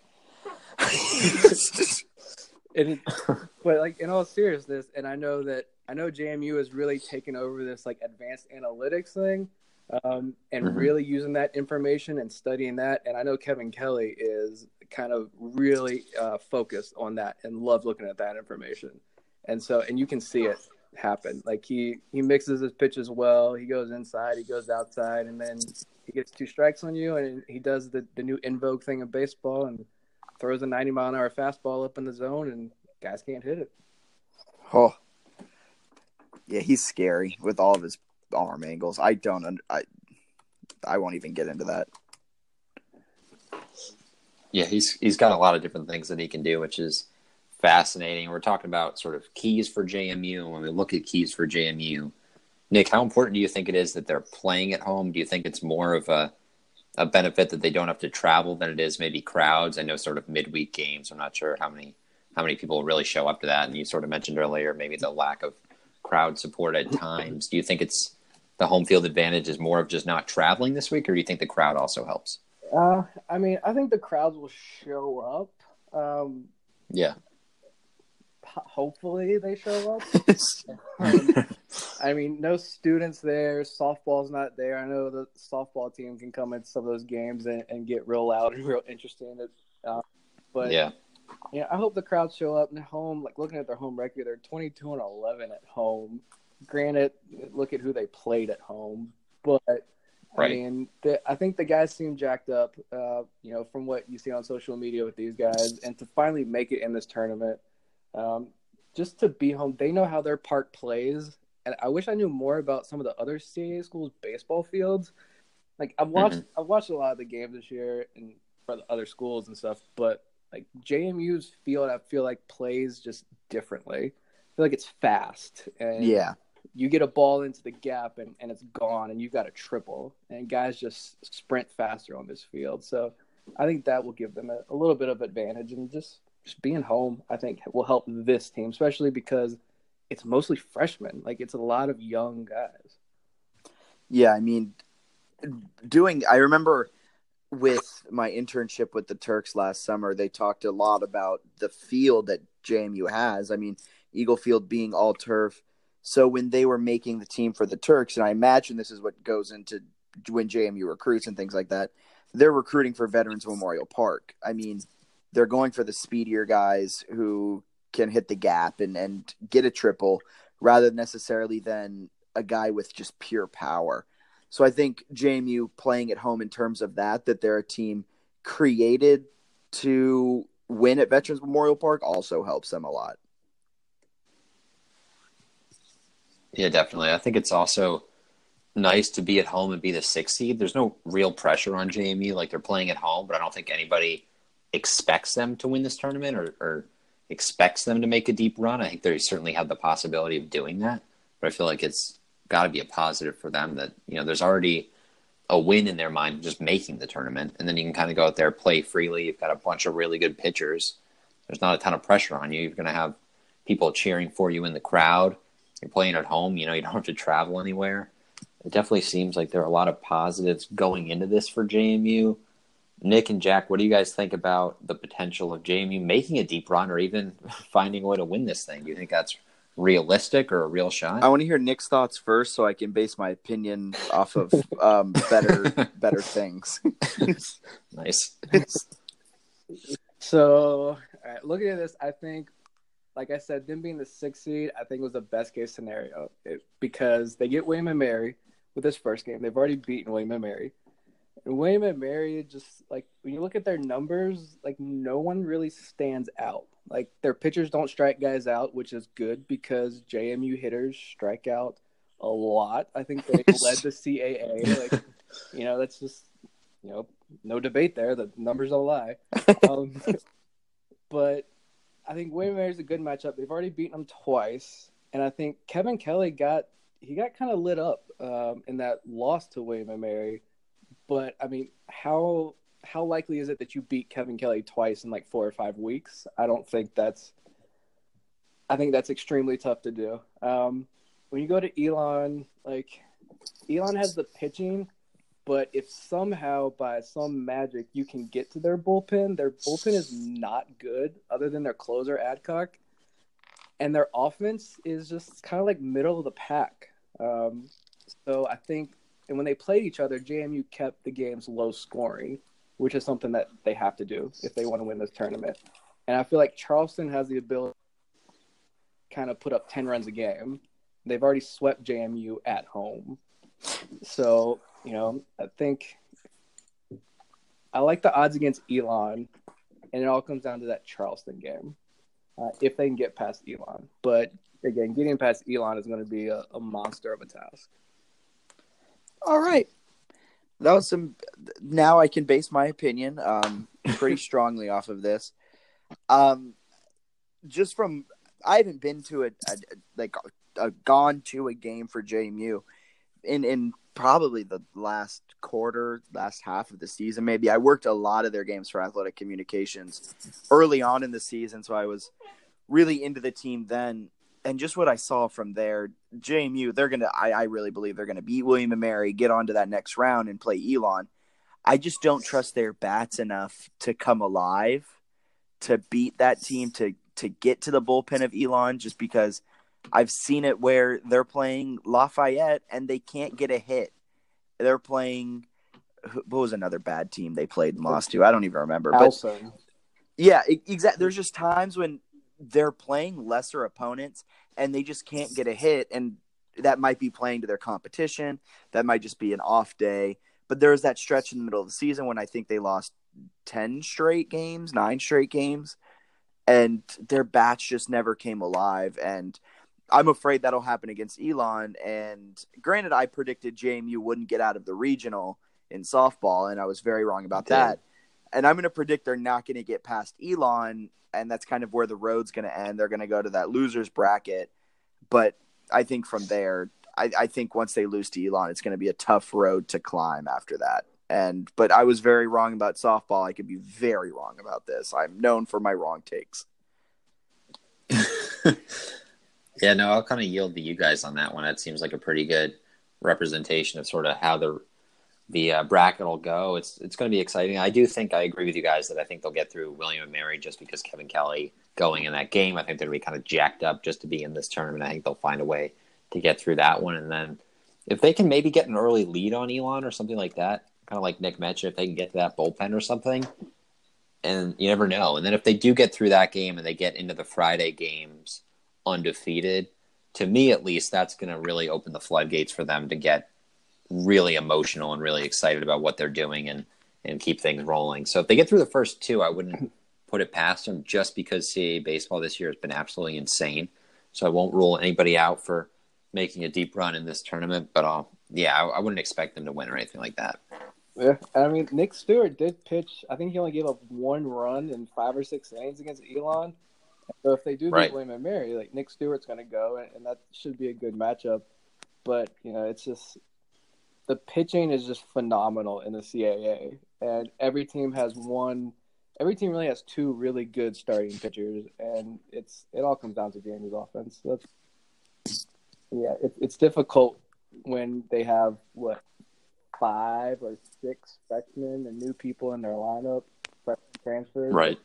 and but like in all seriousness, and I know that I know JMU has really taken over this like advanced analytics thing, um, and
Mhm.
really using that information and studying that. And I know Kevin Kelly is kind of really uh, focused on that and loves looking at that information. And so, and you can see it happen. Like he he mixes his pitches well. He goes inside, he goes outside, and then he gets two strikes on you, and he does the the new invoke thing of baseball and throws a 90 mile an hour fastball up in the zone, and guys can't hit it.
Oh, yeah, he's scary with all of his arm angles. I don't. I I won't even get into that.
Yeah, he's he's got a lot of different things that he can do, which is fascinating. We're talking about sort of keys for JMU. and When we look at keys for JMU, Nick, how important do you think it is that they're playing at home? Do you think it's more of a a benefit that they don't have to travel than it is maybe crowds? I know sort of midweek games. I'm not sure how many how many people really show up to that. And you sort of mentioned earlier maybe the lack of crowd support at times. Do you think it's the home field advantage is more of just not traveling this week, or do you think the crowd also helps?
Uh, I mean, I think the crowds will show up. Um,
Yeah.
Ho- hopefully, they show up. Um, I mean, no students there. Softball's not there. I know the softball team can come into some of those games and, and get real loud and real interesting. Uh, but
yeah.
yeah, I hope the crowds show up. And home, like looking at their home record, they're 22 and 11 at home. granted, look at who they played at home, but
Right.
I mean, the, I think the guys seem jacked up. Uh, you know, from what you see on social media with these guys, and to finally make it in this tournament, um, just to be home, they know how their park plays, and I wish I knew more about some of the other CAA schools' baseball fields. Like I've watched, I've watched a lot of the games this year, and for the other schools and stuff, but like JMU's field, I feel like plays just differently. I feel like it's fast, and
Yeah.
you get a ball into the gap and, and it's gone and you've got a triple and guys just sprint faster on this field so i think that will give them a, a little bit of advantage and just just being home i think will help this team especially because it's mostly freshmen like it's a lot of young guys
Yeah, I mean, doing. I remember with my internship with the Turks last summer, they talked a lot about the field that JMU has. I mean, Eagle Field being all turf. So when they were making the team for the Turks, and I imagine this is what goes into when JMU recruits and things like that, they're recruiting for Veterans Memorial Park. I mean, they're going for the speedier guys who can hit the gap and, and get a triple rather necessarily than a guy with just pure power. So I think JMU playing at home in terms of that, that they're a team created to win at Veterans Memorial Park also helps them a lot.
Yeah, definitely. I think it's also nice to be at home and be the sixth seed. There's no real pressure on JMU. Like they're playing at home, but I don't think anybody expects them to win this tournament or, or expects them to make a deep run. I think they certainly have the possibility of doing that, but I feel like it's got to be a positive for them that you know there's already a win in their mind just making the tournament, and then you can kind of go out there play freely. You've got a bunch of really good pitchers. There's not a ton of pressure on you. You're going to have people cheering for you in the crowd. You're playing at home. You know you don't have to travel anywhere. It definitely seems like there are a lot of positives going into this for JMU. Nick and Jack, what do you guys think about the potential of JMU making a deep run or even finding a way to win this thing? Do you think that's realistic or a real shot?
I want to hear Nick's thoughts first, so I can base my opinion off of um, better better things.
nice.
So, all right, looking at this, I think, like I said, them being the sixth seed, I think was the best case scenario it, because they get William and Mary with this first game. They've already beaten William and Mary. And William and Mary, just like when you look at their numbers, like no one really stands out. Like their pitchers don't strike guys out, which is good because JMU hitters strike out a lot. I think they led the CAA. Like, you know, that's just you know, no debate there. The numbers don't lie. Um, but I think William Mary's a good matchup. They've already beaten them twice, and I think Kevin Kelly got he got kind of lit up um, in that loss to William and Mary. But I mean, how how likely is it that you beat Kevin Kelly twice in like four or five weeks? I don't think that's. I think that's extremely tough to do. Um, when you go to Elon, like Elon has the pitching, but if somehow by some magic you can get to their bullpen, their bullpen is not good other than their closer Adcock, and their offense is just kind of like middle of the pack. Um, so I think, and when they played each other, JMU kept the games low scoring, which is something that they have to do if they want to win this tournament. And I feel like Charleston has the ability to kind of put up 10 runs a game. They've already swept JMU at home. So, you know, I think I like the odds against Elon, and it all comes down to that Charleston game. Uh, if they can get past Elon. But again, getting past Elon is going to be a, a monster of a task.
All right. That was some. Now I can base my opinion um, pretty strongly off of this. Um, just from I haven't been to a, a like a, gone to a game for JMU in in probably the last quarter, last half of the season. Maybe I worked a lot of their games for Athletic Communications early on in the season, so I was really into the team then and just what I saw from there, JMU, they're gonna. I, I really believe they're gonna beat William and Mary, get on to that next round, and play Elon. I just don't trust their bats enough to come alive to beat that team to to get to the bullpen of Elon. Just because I've seen it where they're playing Lafayette and they can't get a hit. They're playing. What was another bad team they played and lost to? I don't even remember. But yeah, exactly. There's just times when they're playing lesser opponents and they just can't get a hit. And that might be playing to their competition. That might just be an off day. But there was that stretch in the middle of the season when I think they lost 10 straight games, nine straight games, and their bats just never came alive. And I'm afraid that'll happen against Elon. And granted, I predicted JMU wouldn't get out of the regional in softball, and I was very wrong about that. And I'm going to predict they're not going to get past Elon, and that's kind of where the road's going to end. They're going to go to that losers bracket. But I think from there, I, I think once they lose to Elon, it's going to be a tough road to climb after that. And but I was very wrong about softball. I could be very wrong about this. I'm known for my wrong takes.
yeah, no, I'll kind of yield to you guys on that one. That seems like a pretty good representation of sort of how the the uh, bracket will go. It's it's going to be exciting. I do think I agree with you guys that I think they'll get through William and Mary just because Kevin Kelly going in that game. I think they're going to be kind of jacked up just to be in this tournament. I think they'll find a way to get through that one, and then if they can maybe get an early lead on Elon or something like that, kind of like Nick mentioned, if they can get to that bullpen or something, and you never know. And then if they do get through that game and they get into the Friday games undefeated, to me at least, that's going to really open the floodgates for them to get really emotional and really excited about what they're doing and and keep things rolling. So if they get through the first two, I wouldn't put it past them just because CAA baseball this year has been absolutely insane. So I won't rule anybody out for making a deep run in this tournament. But uh, yeah, I, I wouldn't expect them to win or anything like that.
Yeah, I mean Nick Stewart did pitch. I think he only gave up one run in five or six innings against Elon. So if they do
Right.
beat William and Mary, like Nick Stewart's going to go, and, and that should be a good matchup. But you know, it's just the pitching is just phenomenal in the CAA, and every team has one. Every team really has two really good starting pitchers, and it's it all comes down to JMU's offense. So that's yeah, it, it's difficult when they have what five or six freshmen and new people in their lineup, transfers.
Right.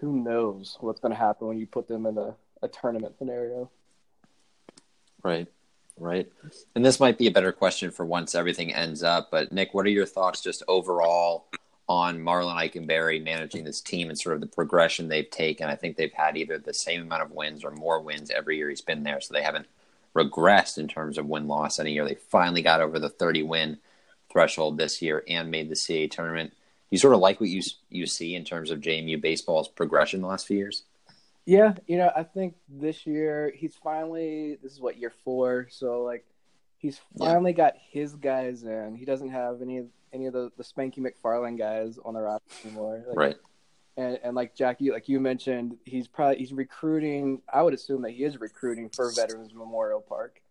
Who knows what's going to happen when you put them in a, a tournament scenario?
Right. Right. And this might be a better question for once everything ends up. But Nick, what are your thoughts just overall on Marlin Ikenberry managing this team and sort of the progression they've taken? I think they've had either the same amount of wins or more wins every year he's been there. So they haven't regressed in terms of win loss any year. They finally got over the 30 win threshold this year and made the CAA tournament. You sort of like what you you see in terms of JMU baseball's progression the last few years?
Yeah, you know, I think this year he's finally this is what year four, so like he's
Yeah.
finally got his guys in. He doesn't have any of any of the, the Spanky McFarland guys on the roster anymore. Like,
Right.
And and like Jackie, like you mentioned, he's probably he's recruiting. I would assume that he is recruiting for Veterans Memorial Park,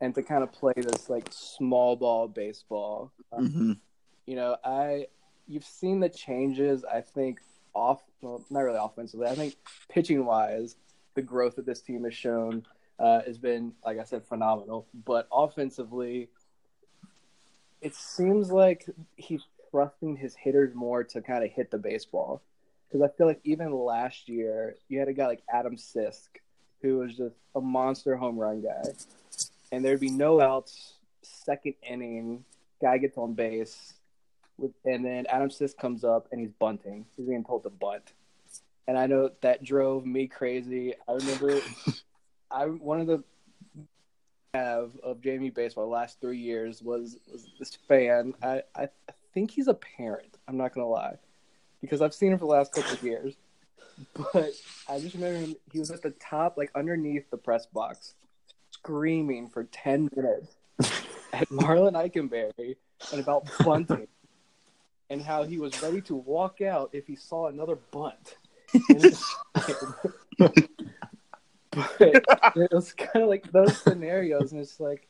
and to kind of play this like small ball baseball. Um,
Mm-hmm.
you know, I you've seen the changes. I think off, well, not really offensively. I think pitching wise, the growth that this team has shown uh, has been, like I said, phenomenal. But offensively, it seems like he's trusting his hitters more to kind of hit the baseball. Because I feel like even last year, you had a guy like Adam Sisk, who was just a monster home run guy, and there'd be no outs, second inning, guy gets on base, with, and then Adam Sisk comes up and he's bunting. He's being told to bunt, and I know that drove me crazy. I remember, I one of the have of JMU baseball the last three years was was this fan. I I think he's a parent. I'm not gonna lie, because I've seen him for the last couple of years. But I just remember him, he was at the top, like underneath the press box, screaming for ten minutes at Marlin Ikenberry and about bunting, and how he was ready to walk out if he saw another bunt. But it was kind of like those scenarios, and it's like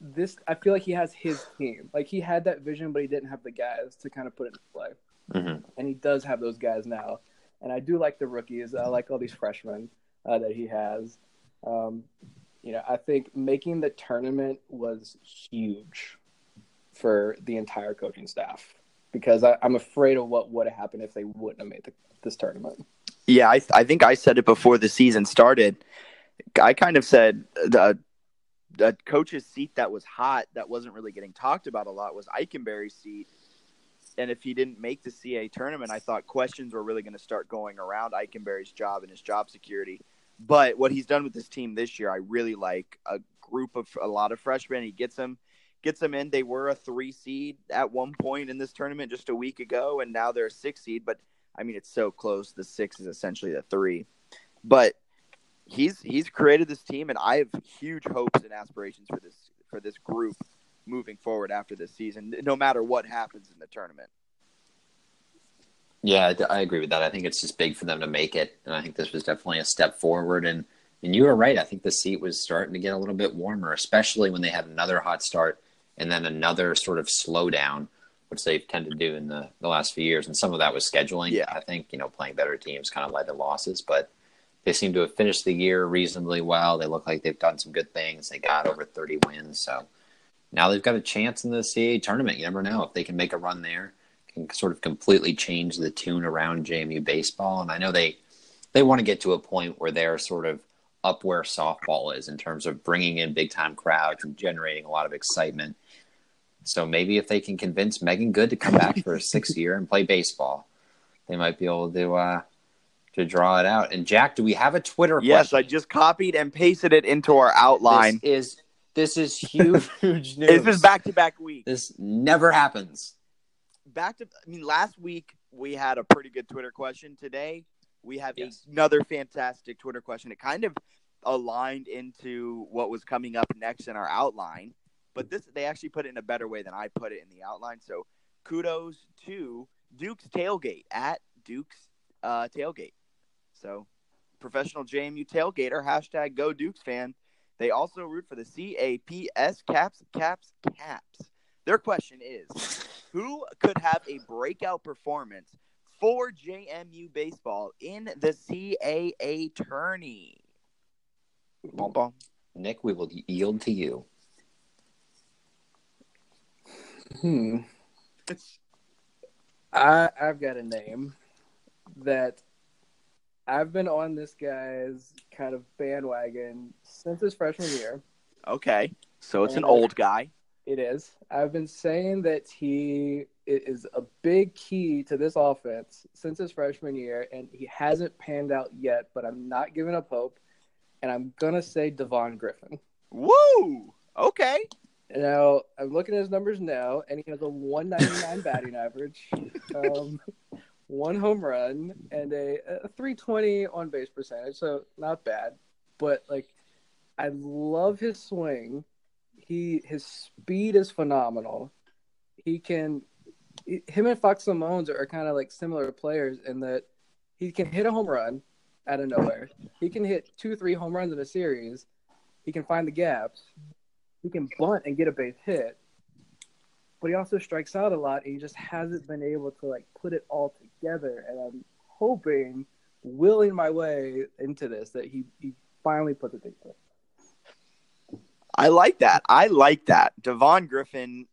this. I feel like he has his team. Like he had that vision, but he didn't have the guys to kind of put it into play.
Mhm.
And he does have those guys now. And I do like the rookies. I like all these freshmen uh, that he has. Um, you know, I think making the tournament was huge for the entire coaching staff because I, I'm afraid of what would have happened if they wouldn't have made the, this tournament.
Yeah, I, I think I said it before the season started. I kind of said the, the coach's seat that was hot, that wasn't really getting talked about a lot, was Ikenberry's seat. And if he didn't make the CAA tournament, I thought questions were really going to start going around Ikenberry's job and his job security. But what he's done with this team this year, I really like a group of a lot of freshmen. He gets them gets them in. They were a three seed at one point in this tournament just a week ago, and now they're a six seed. But I mean, it's so close. The six is essentially the three. But he's he's created this team, and I have huge hopes and aspirations for this for this group moving forward after this season, no matter what happens in the tournament.
Yeah, I agree with that. I think it's just big for them to make it, and I think this was definitely a step forward. And and you were right. I think the seat was starting to get a little bit warmer, especially when they had another hot start and then another sort of slowdown, which they've tended to do in the, the last few years. And some of that was scheduling.
Yeah.
I think, you know, playing better teams kind of led to losses, but they seem to have finished the year reasonably well. They look like they've done some good things. They got over 30 wins. So now they've got a chance in the CAA tournament. You never know if they can make a run there, can sort of completely change the tune around JMU baseball. And I know they, they want to get to a point where they're sort of up where softball is in terms of bringing in big time crowds and generating a lot of excitement. So maybe if they can convince Megan Good to come back for a sixth year and play baseball, they might be able to uh, to draw it out. And Jack, do we have a Twitter?
Yes,
question?
I just copied and pasted it into our outline.
This is this is huge news.
This is back to back week.
This never happens.
Back to I mean last week we had a pretty good Twitter question. Today we have
Yes.
another fantastic Twitter question. It kind of aligned into what was coming up next in our outline, but this they actually put it in a better way than I put it in the outline. So kudos to Duke's tailgate at Duke's uh, tailgate. So professional JMU tailgater hashtag Go Dukes fan. They also root for the CAPS Caps Caps Caps. Their question is, who could have a breakout performance for JMU baseball in the CAA tourney?
Nick, we will yield to you.
Hmm. I I've got a name that I've been on this guy's kind of bandwagon since his freshman year.
Okay, so it's an old guy.
It is. I've been saying that he is a big key to this offense since his freshman year, and he hasn't panned out yet. But I'm not giving up hope, and I'm gonna say Devon Griffin.
Woo! Okay.
Now I'm looking at his numbers now, and he has a 199 batting average, um, one home run, and a, a 320 on base percentage. So not bad, but like I love his swing. He his speed is phenomenal. He can him and Fox Semones are kind of like similar players in that he can hit a home run out of nowhere. He can hit two, three home runs in a series. He can find the gaps. He can bunt and get a base hit. But he also strikes out a lot and he just hasn't been able to like put it all together. And I'm hoping, willing my way into this, that he, he finally puts it together.
I like that. I like that. Devon Griffin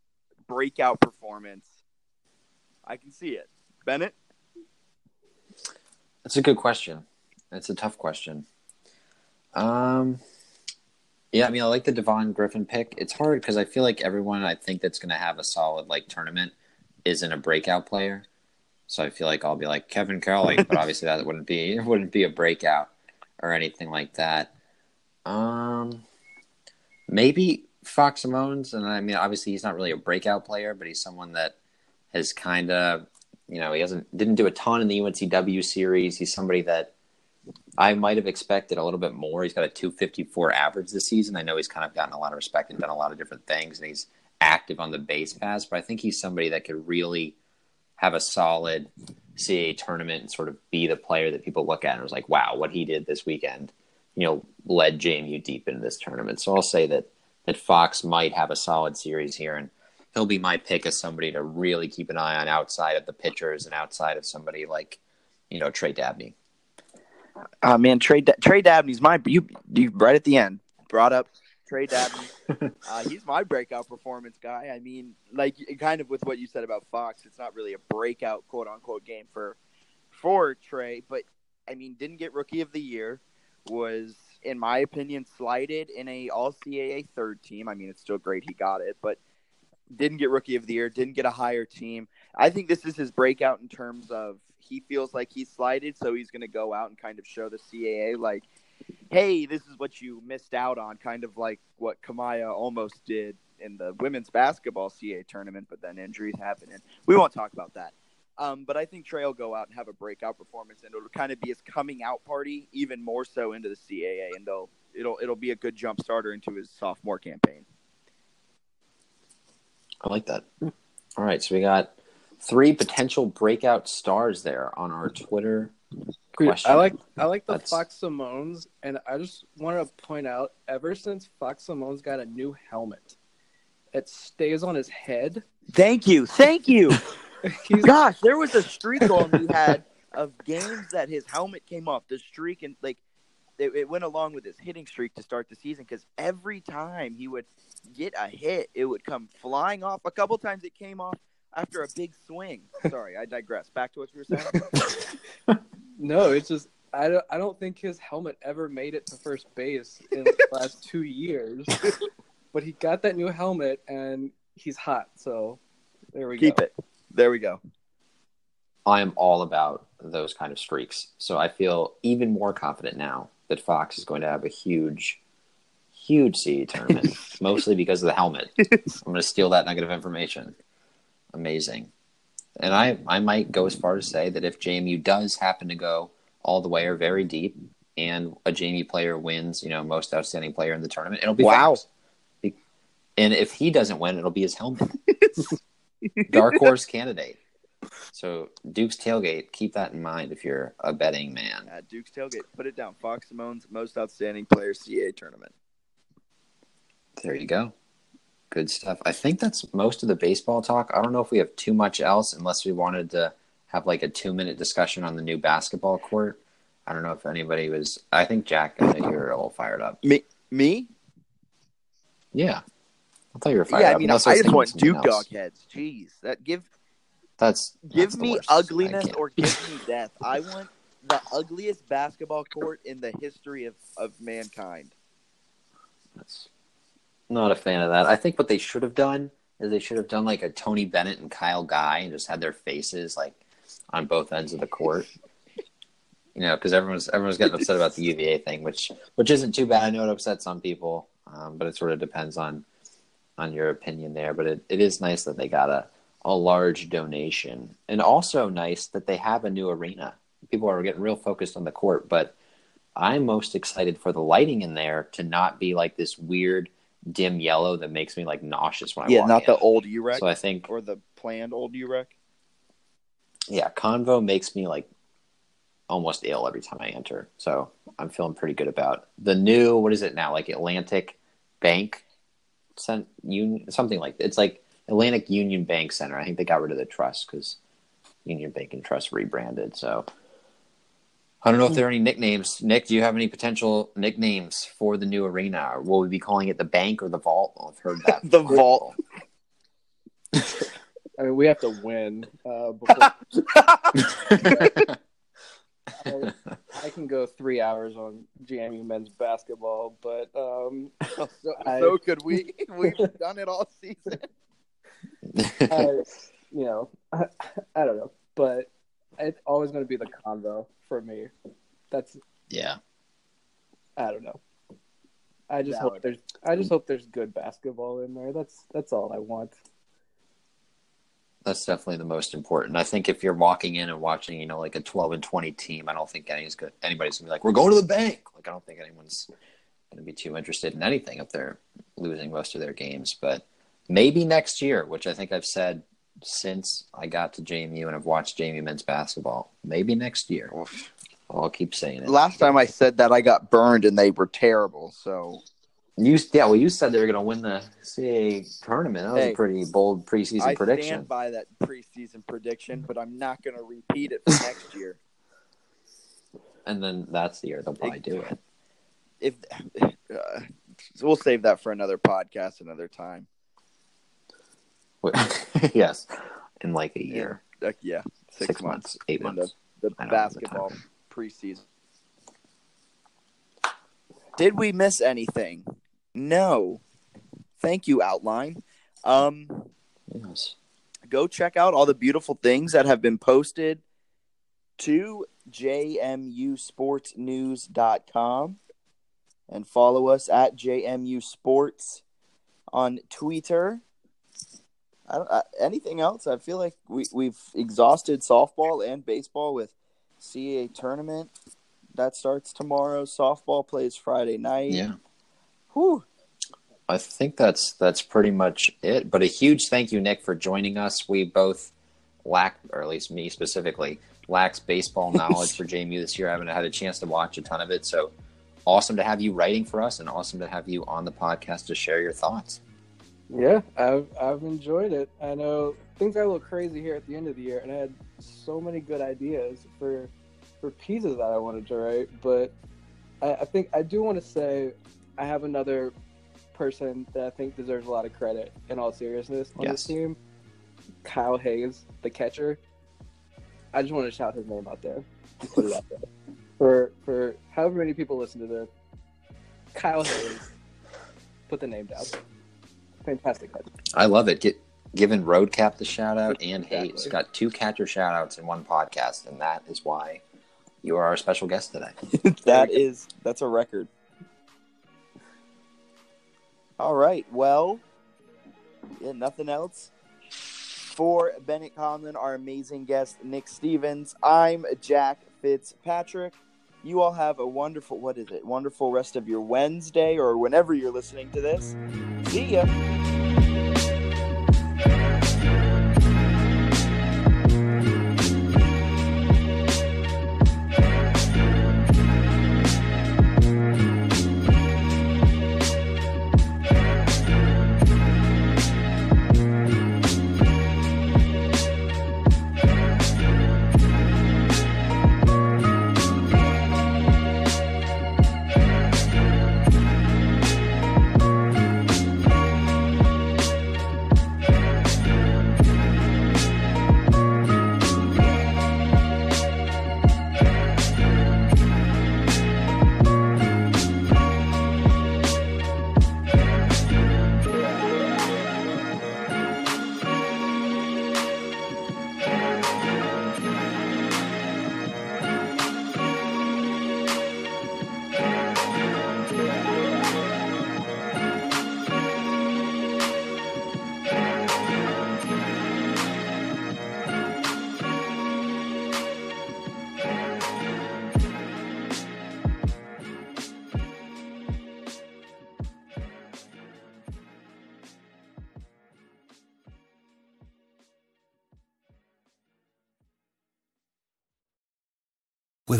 breakout performance. I can see it. Bennett?
That's a good question. It's a tough question. Um, yeah, I mean, I like the Devon Griffin pick. It's hard because I feel like everyone I think that's going to have a solid like tournament isn't a breakout player. So I feel like I'll be like Kevin Kelly, but obviously that wouldn't be it wouldn't be a breakout or anything like that. Um, maybe Fox Semones, and I mean, obviously he's not really a breakout player, but he's someone that has kind of, you know, he hasn't didn't do a ton in the UNCW series. He's somebody that I might have expected a little bit more. He's got a 254 average this season. I know he's kind of gotten a lot of respect and done a lot of different things, and he's active on the base pass, but I think he's somebody that could really have a solid CAA tournament and sort of be the player that people look at and was like, wow, what he did this weekend, you know, led JMU deep into this tournament. So I'll say that that Fox might have a solid series here, and he'll be my pick as somebody to really keep an eye on outside of the pitchers and outside of somebody like, you know, Trey Dabney.
Oh man, Trey Da- Trey Dabney's my you you right at the end brought up Trey Dabney. uh, he's my breakout performance guy. I mean, like kind of with what you said about Fox, it's not really a breakout quote unquote game for for Trey, but I mean, didn't get rookie of the year, was in my opinion slighted in a All CAA third team. I mean, it's still great he got it, but didn't get rookie of the year, didn't get a higher team. I think this is his breakout in terms of he feels like he's slighted, so he's going to go out and kind of show the CAA like, hey, this is what you missed out on, kind of like what Kamiah almost did in the women's basketball CAA tournament, but then injuries happen, and we won't talk about that. Um, but I think Trey will go out and have a breakout performance, and it'll kind of be his coming out party, even more so into the CAA, and they'll it'll it'll be a good jump starter into his sophomore campaign.
I like that. All right, so we got three potential breakout stars there on our Twitter question.
I like I like the
That's-
Fox Semones, and I just want to point out, ever since Fox Semones got a new helmet, it stays on his head.
Thank you, thank you. Gosh, there was a streak on we had of games that his helmet came off. The streak and like it, it went along with his hitting streak to start the season because every time he would get a hit, it would come flying off. A couple times it came off after a big swing. Sorry, I digress. Back to what you were saying.
no, it's just I don't I don't think his helmet ever made it to first base in the last two years. But he got that new helmet, and he's hot. So there we
Keep
go.
Keep it. There we go.
I am all about those kind of streaks. So I feel even more confident now that Fox is going to have a huge, huge CAA tournament, mostly because of the helmet. I'm going to steal that nugget of information. Amazing. And I, I might go as far as say that if JMU does happen to go all the way or very deep, and a JMU player wins, you know, most outstanding player in the tournament, it'll be
Wow.
Fox. And if he doesn't win, it'll be his helmet. Dark horse candidate. So Duke's tailgate, keep that in mind if you're a betting man.
At Duke's tailgate, put it down. Fox Semones most outstanding player CAA tournament.
There you go. Good stuff. I think that's most of the baseball talk. I don't know if we have too much else unless we wanted to have like a two minute discussion on the new basketball court. I don't know if anybody was I think Jack, I think you were a little fired up.
Me, me?
Yeah. I thought you were fired
Yeah,
up.
I mean, I
was
just want Duke
else.
dog heads. Jeez, that give
That's
give
that's
me. Ugliness or give me death. I want the ugliest basketball court in the history of, of mankind.
That's not a fan of that. I think what they should have done is they should have done like a Tony Bennett and Kyle Guy and just had their faces like on both ends of the court. You know, because everyone's everyone's getting upset about the UVA thing, which which isn't too bad. I know it upsets some people, um, but it sort of depends on on your opinion there. But it, it is nice that they got a a large donation, and also nice that they have a new arena. People are getting real focused on the court, but I'm most excited for the lighting in there to not be like this weird dim yellow that makes me like nauseous when I
yeah, not
in.
the old UREC
So I think
or the planned old UREC.
yeah, Convo makes me like almost ill every time I enter. So I'm feeling pretty good about the new. What is it now? Like Atlantic Bank, Cent- Union, something like it's like Atlantic Union Bank Center. I think they got rid of the trust because Union Bank and Trust rebranded. So I don't know if there are any nicknames. Nick, do you have any potential nicknames for the new arena? Or will we be calling it the Bank or the Vault? I've heard that.
The Vault.
I mean, we have to win uh, before I, I can go three hours on JMU men's basketball, but um,
so,
I-
so could we? We've done it all season.
I, you know, I, I don't know, but it's always going to be the convo for me. That's
yeah.
I don't know. I just
Valid.
hope there's I just hope there's good basketball in there. That's that's all I want.
That's definitely the most important. I think if you're walking in and watching, you know, like a 12 and 20 team, I don't think anybody's good. Anybody's gonna be like, "We're going to the bank." Like, I don't think anyone's gonna be too interested in anything if they're losing most of their games. But maybe next year, which I think I've said since I got to JMU and I've watched JMU men's basketball. Maybe next year. I'll keep saying it.
Last time I said that, I got burned and they were terrible. So
You, yeah, well, you said they were going to win the CAA tournament. That was
Hey,
a pretty bold preseason
I
prediction.
stand by that preseason prediction, but I'm not going to repeat it for next year.
And then that's the year they'll probably do it.
If uh, we'll save that for another podcast another time.
yes, in like a year,
Uh, yeah, six,
six,
months.
months, eight months.
The, the
I the
basketball preseason. Did we miss anything? No. Thank you, Outline. Um,
Yes.
go check out all the beautiful things that have been posted to jmusportsnews.com. and follow us at JMU Sports on Twitter. I don't, uh, anything else? I feel like we we've exhausted softball and baseball with CAA tournament that starts tomorrow. Softball plays Friday night.
Yeah.
Whew.
I think that's that's pretty much it. But a huge thank you, Nick, for joining us. We both lack, or at least me specifically, lacks baseball knowledge for JMU this year. I haven't had a chance to watch a ton of it, so awesome to have you writing for us, and awesome to have you on the podcast to share your thoughts.
Yeah, I've I've enjoyed it. I know things got a little crazy here at the end of the year, and I had so many good ideas for for pieces that I wanted to write. But I, I think I do want to say I have another person that I think deserves a lot of credit in all seriousness on
Yes.
this team. Kyle Hayes, the catcher. I just want to shout his name out there. Put it out there. For for however many people listen to this, Kyle Hayes, put the name down. Fantastic catcher.
I love it. Get giving Roadcap the shout out and
Exactly.
Hayes got two catcher shout outs in one podcast, and that is why you are our special guest today.
that is that's a record. All right. Well, yeah, nothing else. For Bennett Conlon, our amazing guest Nick Stevens, I'm Jack Fitzpatrick. You all have a wonderful what is it? Wonderful rest of your Wednesday or whenever you're listening to this. See ya.